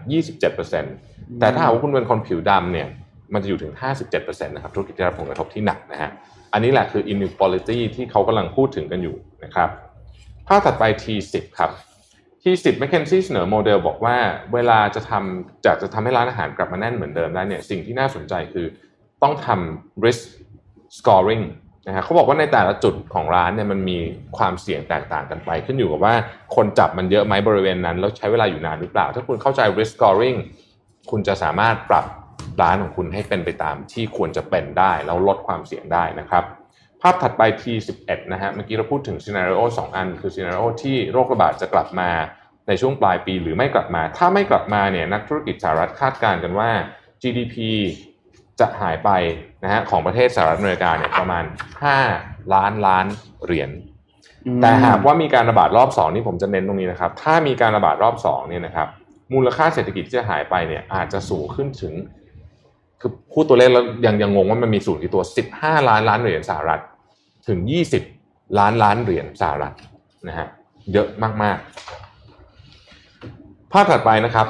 27%แต่ถ้าหากว่าคุณเป็นคนผิวดำเนี่ยมันจะอยู่ถึง57%นะครับธุรกิจที่รับผลกระทบที่หนักนะฮะอันนี้แหละคือ inequality ที่เขากำลังพูดถึงกันอยู่นะครับภาพถัดไป T10 ครับ T10 McKinsey เสนอโมเดลบอกว่าเวลาจะทำจากจะทำให้ร้านอาหารกลับมาแน่นเหมือนเดิมได้เนี่ยสิ่งที่น่าสนใจคือต้องทำ risk scoring นะฮะเขาบอกว่าในแต่ละจุดของร้านเนี่ยมันมีความเสี่ยงแตกต่างกันไป ขึ้นอยู่กับว่าคนจับมันเยอะไหมบริเวณนั้น แล้วใช้เวลาอยู่นานหรือเปล่า ถ้าคุณเข้าใจ risk scoring คุณจะสามารถปรับร้านของคุณให้เป็นไปตามที่ควรจะเป็นได้ แล้วลดความเสี่ยงได้นะครับ ภาพถัดไป T11 นะฮะ เมื่อกี้เราพูดถึงซีนารีโอสองอัน คือซีนารีโอที่โรคระบาดจะกลับมาในช่วงปลายปีหรือไม่กลับมา ถ้าไม่กลับมาเนี่ยนักธุรกิจสหรัฐคาดการณ์กันว่า GDP จะหายไปนะฮะของประเทศสหรัฐอเมริกาเนี่ยประมาณ 5 ล้านล้านเหรียญ แต่หากว่ามีการระบาดรอบสองนี่ผมจะเน้นตรงนี้นะครับ ถ้ามีการระบาดรอบสองเนี่ยนะครับ มูลค่าเศรษฐกิจที่จะหายไปเนี่ยอาจจะสูงขึ้นถึง คือพูดตัวเลขแล้วยังยังงงว่ามันมีสูตรกี่ตัว 15 ล้านล้านเหรียญสหรัฐ ถึง 20 ล้านล้านเหรียญสหรัฐนะฮะเยอะมาก ๆ ภาพถัดไปนะครับ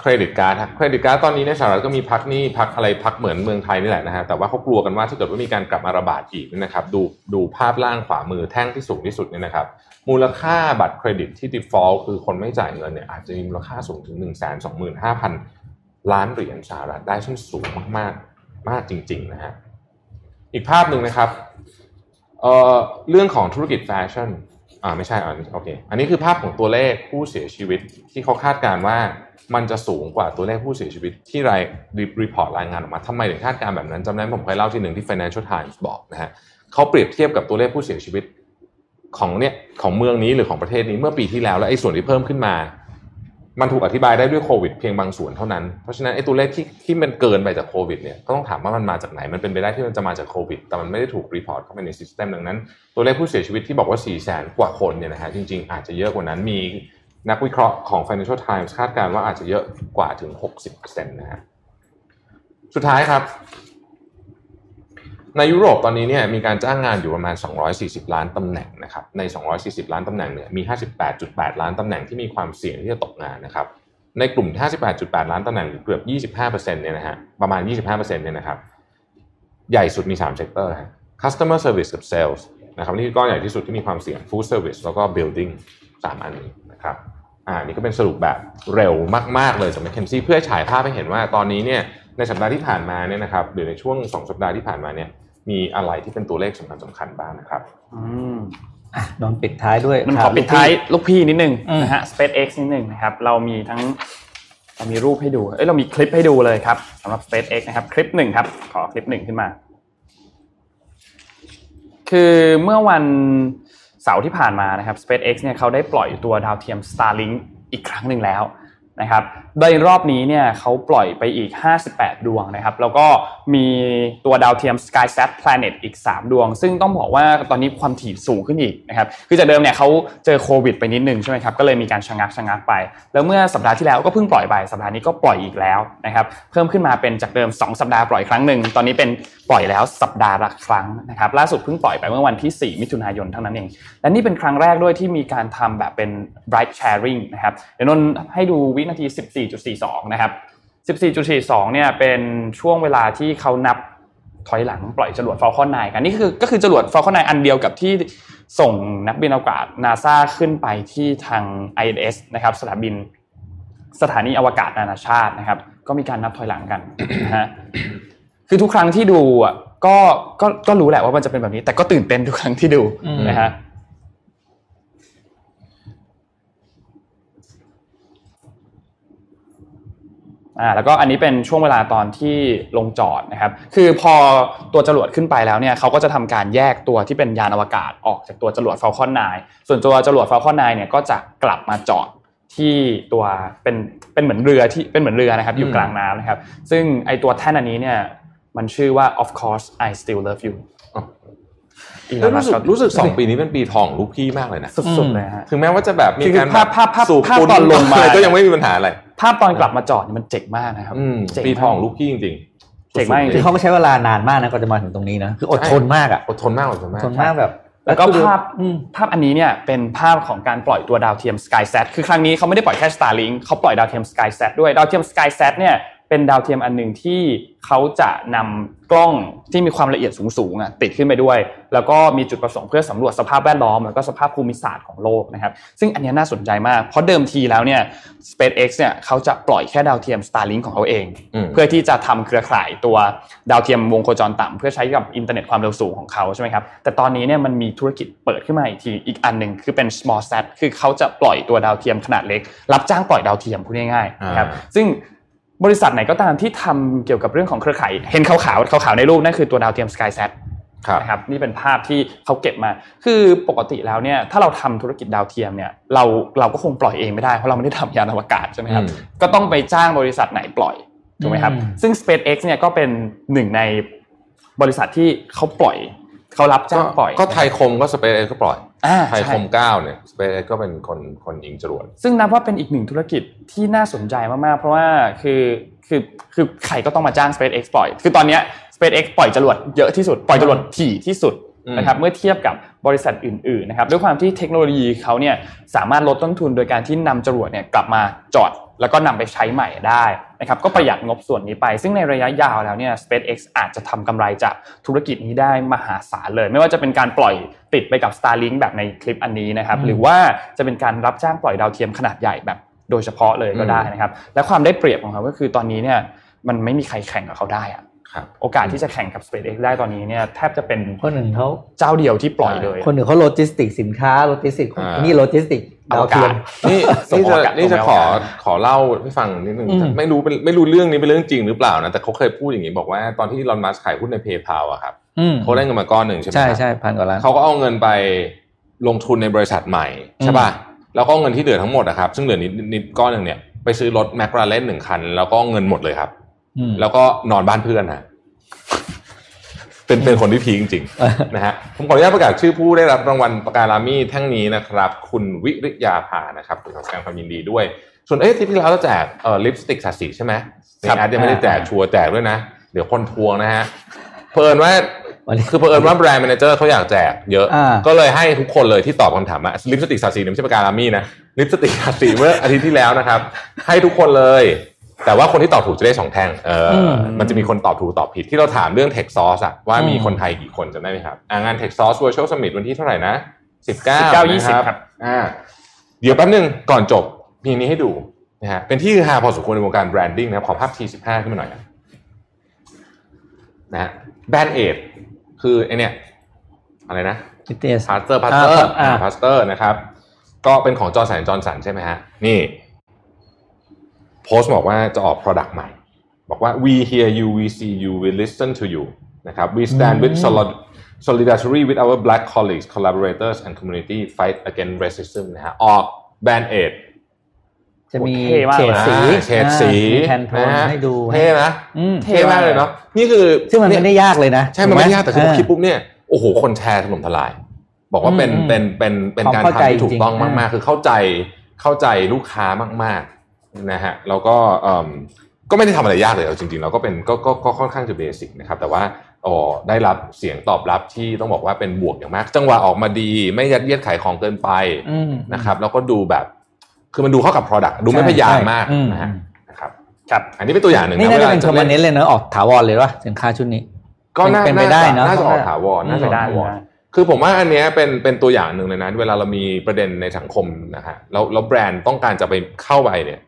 credit card credit card ตอนนี้ในสหรัฐก็มีพักนี้พักอะไรพักเหมือนเมืองไทยนี่แหละนะฮะแต่ว่าเขากลัวกันว่าถ้าเกิดว่ามีการกลับมาระบาดอีกเนี่ยนะครับดูดูภาพล่างขวามือแท่งที่สูงที่สุดเนี่ยนะครับมูลค่าบัตรเครดิตที่ default คือคนไม่จ่ายเงินเนี่ยอาจจะมีมูลค่าสูงถึง 1 2 5 0 0 0 ล้านเหรียญสหรัฐได้ซึ่งสูงมากๆมากจริงๆนะฮะอีกภาพหนึ่งนะครับ เอ่อเรื่องของธุรกิจแฟชั่นอ่าไม่ใช่อ่าโอเคอันนี้คือภาพของตัวเลขผู้เสียชีวิตที่เขาคาดการณ์ว่ามันจะสูงกว่าตัวเลขผู้เสียชีวิตที่ราย report รายงานออกมาทำไมถึงคาดการณ์แบบนั้นจำได้ผมเคยเล่าที่หนึ่งที่ Financial Times บอกนะฮะเขาเปรียบเทียบกับตัวเลขผู้เสียชีวิตของเนี่ยของเมืองนี้หรือของประเทศนี้เมื่อปีที่แล้วแล้วไอ้ส่วนที่เพิ่มขึ้นมา มันถูกอธิบายได้ด้วยโควิดเพียงบางส่วนเท่านั้น เพราะฉะนั้นไอ้ตัวเลขที่ที่มันเกินไปจากโควิดเนี่ยก็ต้องถามว่ามันมาจากไหน มันเป็นไปได้ที่มันจะมาจากโควิด แต่มันไม่ได้ถูก report เข้าไปใน system ดังนั้น ตัวเลขผู้เสียชีวิตที่บอกว่า 4 0 0แสนกว่าคนเนี่ยนะฮะจริงๆ อาจจะเยอะกว่านั้น มีนักวิเคราะห์ของ Financial Times คาดการณ์ว่าอาจจะเยอะกว่าถึง 60%นะฮะ สุดท้ายครับ ในยุโรปตอนนี้เนี่ยมีการจ้างงานอยู่ประมาณ 240 ล้านตำแหน่งนะครับ ใน 240 ล้านตำแหน่งเนี่ยมี 58.8 ล้านตำแหน่งที่มีความเสี่ยงที่จะตกงานนะครับ ในกลุ่ม 58.8 ล้านตำแหน่งหรือเกือบ 25%เนี่ยนะฮะ ประมาณ 25%เนี่ยนะครับ ใหญ่สุดมี 3 sector ฮะ customer service กับ sales นะครับนี่ก้อนใหญ่ที่สุดที่มีความเสี่ยง food service แล้วก็ building สามอันนี้นะครับอ่านี่ก็เป็นสรุปแบบเร็วมาก ๆ เลยจาก McKinsey เพื่อฉายภาพให้เห็นว่าตอนนี้เนี่ยในสัปดาห์ที่ผ่านมาเนี่ยนะครับหรือในช่วง 2 สัปดาห์ที่ผ่านมาเนี่ย มีอะไรที่เป็นตัวเลขสำคัญสำคัญบ้างนะครับอืมอะนนท์ปิดท้ายด้วยมันขข่อวปิดท้ายลูกพี่นิดนึงอืมนะฮะ SpaceX นิดนึงนะครับ เรามีทั้งเรามีรูปให้ดู เอ้ยเรามีคลิปให้ดูเลยครับสำหรับ SpaceX นะครับ คลิปหนึ่งครับ ขอคลิปหนึ่งขึ้นมา คือเมื่อวันเสาร์ที่ผ่านมานะครับ SpaceX เนี่ยเขาได้ปล่อยตัวดาวเทียม Starlink อีกครั้งหนึ่งแล้วนะครับ โดยรอบนี้เนี่ยเขาปล่อยไปอีก 58 ดวงนะครับ แล้วก็มีตัวดาวเทียม SkySat Planet อีก 3 ดวง ซึ่งต้องบอกว่าตอนนี้ความถี่สูงขึ้นอีกนะครับ คือจากเดิมเนี่ยเขาเจอโควิดไปนิดนึงใช่ไหมครับ ก็เลยมีการชะงักชะงักไป แล้วเมื่อสัปดาห์ที่แล้วก็เพิ่งปล่อยไป สัปดาห์นี้ก็ปล่อยอีกแล้วนะครับ เพิ่มขึ้นมาเป็นจากเดิม 2 สัปดาห์ปล่อยครั้งหนึ่ง ตอนนี้เป็นปล่อยแล้วสัปดาห์ละครั้งนะครับ ล่าสุดเพิ่งปล่อยไปเมื่อวันที่ 4 มิถุนายนเท่านั้นเอง และนี่เป็นครั้งแรกด้วยที่มีการทำแบบเป็น bright sharing นะครับ เดี๋ยวนนให้ดูวินาที14.42 นะครับ 14.42 เนี่ยเป็นช่วงเวลาที่เขานับถอยหลังปล่อยจรวด Falcon 9 กัน นี่คือก็คือจรวด Falcon 9 อันเดียวกับที่ส่งนักบินอวกาศนาซาขึ้นไปที่ทาง ISS นะครับสถานบินสถานีอวกาศนานาชาตินะครับ ก็มีการนับถอยหลังกันนะฮะคือทุกครั้งที่ดูอะก็ก็ก็รู้แหละว่ามันจะเป็นแบบนี้ แต่ก็ตื่นเต้นทุกครั้งที่ดูนะฮะ อ่าแล้วก็อันนี้เป็นช่วงเวลาตอนที่ลงจอดนะครับ คือพอตัวจรวดขึ้นไปแล้วเนี่ยเขาก็จะทำการแยกตัวที่เป็นยานอวกาศออกจากตัวจรวด Falcon 9 ส่วนตัวจรวด Falcon 9เนี่ยก็จะกลับมาจอดที่ตัวเป็นเป็นเหมือนเรือที่เป็นเหมือนเรือนะครับอยู่กลางน้ำนะครับ ซึ่งไอตัวแท่นอันนี้เนี่ยมันชื่อว่า of course I still love you อ๋ออีลแล้วอนมัรู้สึกก็รู้สึกสองปีนี้เป็นปีทองของลูกพี่มากเลยนะ สุดๆเลยฮะถึงแม้ว่าจะแบบมีคือการภาพภาพภาพสูบภาพปูนตอนลงมาอะไรก็ยังไม่มีปัญหาอะไร ภาพตอนกลับมาจอดนี่มันเจ๋งมากนะครับอืมเจ๋งปีมากทองของลูกพี่จริงๆเจ๋งมากจริคือเขาก็ใช้เวลานานมากนะก่อนจะมาถึงตรงนี้นะคืออดทนมากอะอดทนมากอดทนอมาดกทนมากแบบแล้วก็คือภาพอืมภาพอันนี้เนี่ยเป็นภาพของการปล่อยตัวดาวเทียม SkySat คือครั้งนี้เขาไม่ได้ปล่อยแค่ Starlink เขาปล่อยดาวเทียม SkySat ด้วยดาวเทียม SkySat เนี่ย เป็นดาวเทียมอันหนึ่งที่เขาจะนำกล้องที่มีความละเอียดสูงๆอะติดขึ้นไปด้วย แล้วก็มีจุดประสงค์เพื่อสำรวจสภาพแวดล้อมแล้วก็สภาพภูมิศาสตร์ของโลกนะครับ ซึ่งอันเนี้ยน่าสนใจมาก เพราะเดิมทีแล้วเนี่ย SpaceX เนี่ยเขาจะปล่อยแค่ดาวเทียม Starlink ของเขาเองอืมเพื่อที่จะทำเครือข่ายตัวดาวเทียมวงโคจรต่ำเพื่อใช้กับอินเทอร์เน็ตความเร็วสูงของเขาใช่ไหมครับแต่ตอนนี้เนี่ยมันมีธุรกิจเปิดขึ้นมาอีกทีอีกอันหนึ่งคือเป็น small sat คือเขาจะปล่อยตัวดาวเทียมขนาดเล็ก รับจ้างปล่อยดาวเทียมพูดง่ายๆนะครับอ่าซึ่ง บริษัทไหนก็ตามที่ทำเกี่ยวกับเรื่องของเครือข่าย เห็นขาวๆขาวๆในรูปนั่นคือตัวดาวเทียม SkySat ครับนะครับนี่เป็นภาพที่เขาเก็บมา คือปกติแล้วเนี่ยถ้าเราทำธุรกิจดาวเทียมเนี่ยเราเราก็คงปล่อยเองไม่ได้เพราะเราไม่ได้ทำยานอวกาศใช่ไหมครับอืมก็ต้องไปจ้างบริษัทไหนปล่อยถูกไหมครับอืมซึ่ง SpaceX เนี่ยก็เป็นหนึ่งในบริษัทที่เขาปล่อยเขารับจ้างปล่อย ก็ไทยคมก็สเปซเอ็ก็ปล่อยอ่า ไทยคใช่มเก้าเนี่ยสเปซเอ็ก็เป็นคนคนยิงจรวดซึ่งนับว่าเป็นอีกหนึ่งธุรกิจที่น่าสนใจมากๆ เพราะว่าคือคือคือใครก็ต้องมาจ้าง SpaceX ปล่อย คือตอนเนี้ย SpaceX ปล่อยจรวดเยอะที่สุด ปล่อยจรวดถี่ที่สุดอืม นะครับเมื่อเทียบกับบริษัทอื่นๆนะครับด้วยความที่เทคโนโลยีเขาเนี่ยสามารถลดต้นทุนโดยการที่นำจรวดเนี่ยกลับมาจอด แล้วก็นำไปใช้ใหม่ได้นะครับก็ประหยัดงบส่วนนี้ไป ซึ่งในระยะยาวแล้วเนี่ย SpaceX อาจจะทำกำไรจากธุรกิจนี้ได้มหาศาลเลย ไม่ว่าจะเป็นการปล่อยติดไปกับ Starlink แบบในคลิปอันนี้นะครับอืมหรือว่าจะเป็นการรับจ้างปล่อยดาวเทียมขนาดใหญ่แบบโดยเฉพาะเลยก็ได้นะครับ และความได้เปรียบของเขาก็คือตอนนี้เนี่ยมันไม่มีใครแข่งกับเขาได้อะครับ โอกาสที่จะแข่งกับ SpaceX ได้ตอนนี้เนี่ยแทบจะเป็นคนหนึ่งเขาเจ้าเดียวที่ปล่อยเลย คนหนึ่งเขาโลจิสติกสินค้าโลจิสติกอ่านี่นี่โลจิสติกดาวเทียมนี่ส่งนี่อจะอกอากาศนี่จะส่งขอออกอากาศขอเล่าให้ฟังนิดนึงอืมไม่รู้เป็นไม่รู้เรื่องนี้เป็นเรื่องจริงหรือเปล่านะแต่เขาเคยพูดอย่างนี้บอกว่าตอนที่ลอนมัสขายหุ้นในเพย์พาอะครับอืมเขาได้เงินมาก้อนหนึ่งใช่ไหมใช่ครับใช่พันกว่าล้านเขาก็เอาเงินไปลงทุนในบริษัทใหม่ใช่ป่ะแล้วก็เอาเงินที่เหลือทั้งหมดนะครับซึ่งเหลือนิดนิดก้อนหนึ่งเนี่ยไปซื้อรถแมคลาเรนหนึ่งคัน แล้วก็เงินหมดเลยครับอืม แล้วก็นอนบ้านเพื่อนนะเป็นเป็นคนที่พีคจริงเออๆนะฮะผมขออนุญาตประกาศชื่อผู้ได้รับรางวัลประกาศามีแท่งนี้นะครับ คุณวิริยาภานะครับขอแสดงความยินดีด้วย ส่วนเอ๊ะที่ที่แล้วเราแจกเอ่อลิปสติกสัสีใช่ไหมในครับแอดยังไม่ได้แจกอ่าชัวร์แจกด้วยนะ เดี๋ยวคนทวงนะฮะเพิ่นว่าวันนี้คือเผอิญว่าแบรนด์แมเนเจอร์เขาอยากแจกเยอะอ่าก็เลยให้ทุกคนเลยที่ตอบคำถามมาลิปสติกสัสีเนี่ยไม่ใช่ประกาศามีนะลิปสติกสัสีเมื่ออาทิตย์ที่แล้วนะครับ ให้ทุกคนเลย แต่ว่าคนที่ตอบถูกจะได้สองแท่งเอออมมันจะมีคนตอบถูกตอบผิดที่เราถามเรื่อง Tech Source อะว่ามีอืมคนไทยกี่คนจำได้ไหมครับอ่างาน Tech Source Virtual Summit วันที่เท่าไหร่นะสิบเก้า19 20นะครับ อ่า เดี๋ยวแป๊บนึงก่อนจบมีนี้ให้ดูนะฮะเป็นที่ฮือฮาพอสมควรในวงการ branding นะครับขอภาพ T15 ขึ้นมาหน่อยนะนะฮะ Band-Aid คือไอเนี่ยอะไรนะพิเตสพาสเตอร์พาสเตอร์อ่าพาสเตอร์นะครับ ก็เป็นของ Johnson Johnson ใช่ไหมฮะ นี่ โพสต์บอกว่าจะออก Product ใหม่ บอกว่า we hear you we see you we listen to you นะครับ we stand with solid- solidarity with our black colleagues collaborators and community fight against racism นะฮะออก Band-Aidจะมีเท่มากเฉดสีเฉดสีอ่ามีแทนโทนนะฮะให้ดูเท่นะอืมเท่มากเลยเนาะนี่คือซึ่งมันไม่ได้ยากเลยนะ ใช่ มันไม่ได้ยากถูแต่หคือพอคิดปุ๊บเนี่ยโอ้โห คนแชร์ถล่มทลาย บอกว่าเป็นอืมเป็นเป็นเป็นความการเข้าใจทำที่ถูกต้องจริงๆมาก ๆ คือเข้าใจเข้าใจลูกค้ามาก ๆ นะฮะแล้วก็เอิ่มก็ไม่ได้ทำอะไรยากเลยเอาจริงๆเราก็เป็นก็ก็ก็ค่อนข้างจะเบสิกนะครับแต่ว่าอ๋อได้รับเสียงตอบรับที่ต้องบอกว่าเป็นบวกอย่างมาก จังหวะออกมาดีไม่ยัดเยียดขายของเกินไปอืมนะครับแล้วก็ดูแบบคือมันดูเข้ากับ Product ดูไม่พยายามมากอืมนะฮะนะครับครับอันนี้เป็นตัวอย่างหนึ่งนี่น่าจะเป็นวทอลมเน้นเลยเนอะออกถาวรเลยว่าสินค้าชุดนี้ ก็น่าเป็นไปได้เนอะน่าจะออกถาวรน่าจะออกได้ถาวรได้คือผมว่าอันเนี้ยเป็นเป็นตัวอย่างหนึ่งเลยนะเวลาเรามีประเด็นในสังคมนะฮะแล้วแล้วแบรนด์ต้องการจะไปเข้าไปเนี่ย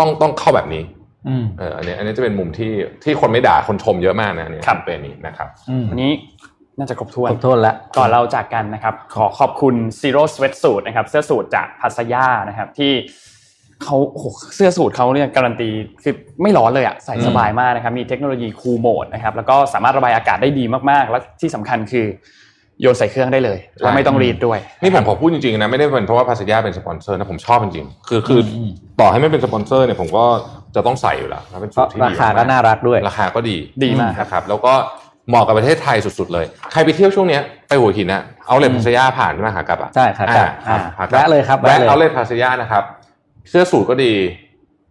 ต้องต้องเข้าแบบนี้อืมเอออันเนี้ยอันนี้จะเป็นมุมที่ที่คนไม่ด่าคนชมเยอะมากนะเนี่ยครับเป็นนี้นะครับอืมวันนี้น่าจะครบถ้วนขอโทษละก่อนเราจากกันนะครับ ขอขอบคุณ Zero Sweat Suit นะครับ เสื้อสูทจากพัสยานะครับ ที่เขาโอ้โหเสื้อสูทเขาเนี่ยการันตีคือไม่ร้อนเลยอะใส่สบายมากนะครับ มีเทคโนโลยีคูลโหมดนะครับ แล้วก็สามารถระบายอากาศได้ดีมากๆ และที่สำคัญคือ โยนใส่เครื่องได้เลยแล้วไม่ต้องรีดด้วย นี่ผมขอพูดจริงๆนะไม่ได้เป็นเพราะว่าภาษายาเป็นสปอนเซอร์นะผมชอบจริงๆคือคืออมต่อให้ไม่เป็นสปอนเซอร์เนี่ยผมก็จะต้องใส่อยู่แล้วนะเป็นเพสูราะตรที่ราดีคาก็มน่ารักด้วย ราคาก็ดีดีมากครับนะครับ แล้วก็เหมาะกับประเทศไทยสุดๆเลย ใครไปเที่ยวช่วงเนี้ยไปหัวหินนะเอาเลอืมพัทยาผ่านใช่ไหมขากลับอะใช่ขากลับอ่าอ่าขากลับแวะเลยครับแวะแวะเลยเอาเลพัทยานะครับ เสื้อสูทก็ดี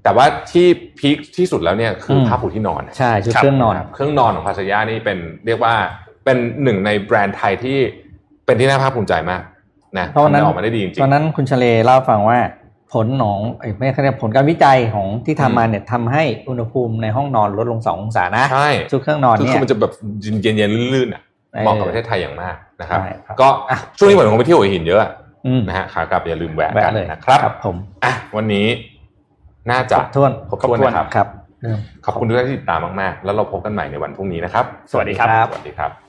แต่ว่าที่พีคที่สุดแล้วเนี่ยคืออมผ้าปูที่นอน ใช่ชุดเครื่องนอนครับเครื่องนอนของพัทยานี่เป็นเรียกว่า เป็นหนึ่งในแบรนด์ไทยที่เป็นที่น่าภาคภูมิใจมากนะเพราะวันนั้นทำออกมาได้ดีจริงตอนนั้นคุณเฉลยเล่าให้ฟังว่าผลของเอ้ยไม่ใช่ผลการวิจัยของที่ทำมาเนี่ยทำให้อุณหภูมิในห้องนอนลดลงสององศานะใช่ชุดเครื่องนอนคือเนี่คืยอมันจะแบบเย็นๆลื่นๆอะเออเหมาะกับประเทศไทยอย่างมากนะครับใช่ครับก็อะช่วงนี้เหมือนผมไปเที่ยวหัวหินเยอะอะอืมนะฮะขากลับอย่าลืมแวะแวะกันเลยนะครับครับผมอะวันนี้น่าจะครบถ้วนครบถ้วนนะครับครับเริ่มขอบคุณทุกท่านที่ติดตามมากๆ แล้วเราพบกันใหม่ในวันพรุ่งนี้นะครับ สวัสดีครับสวัสดีครับ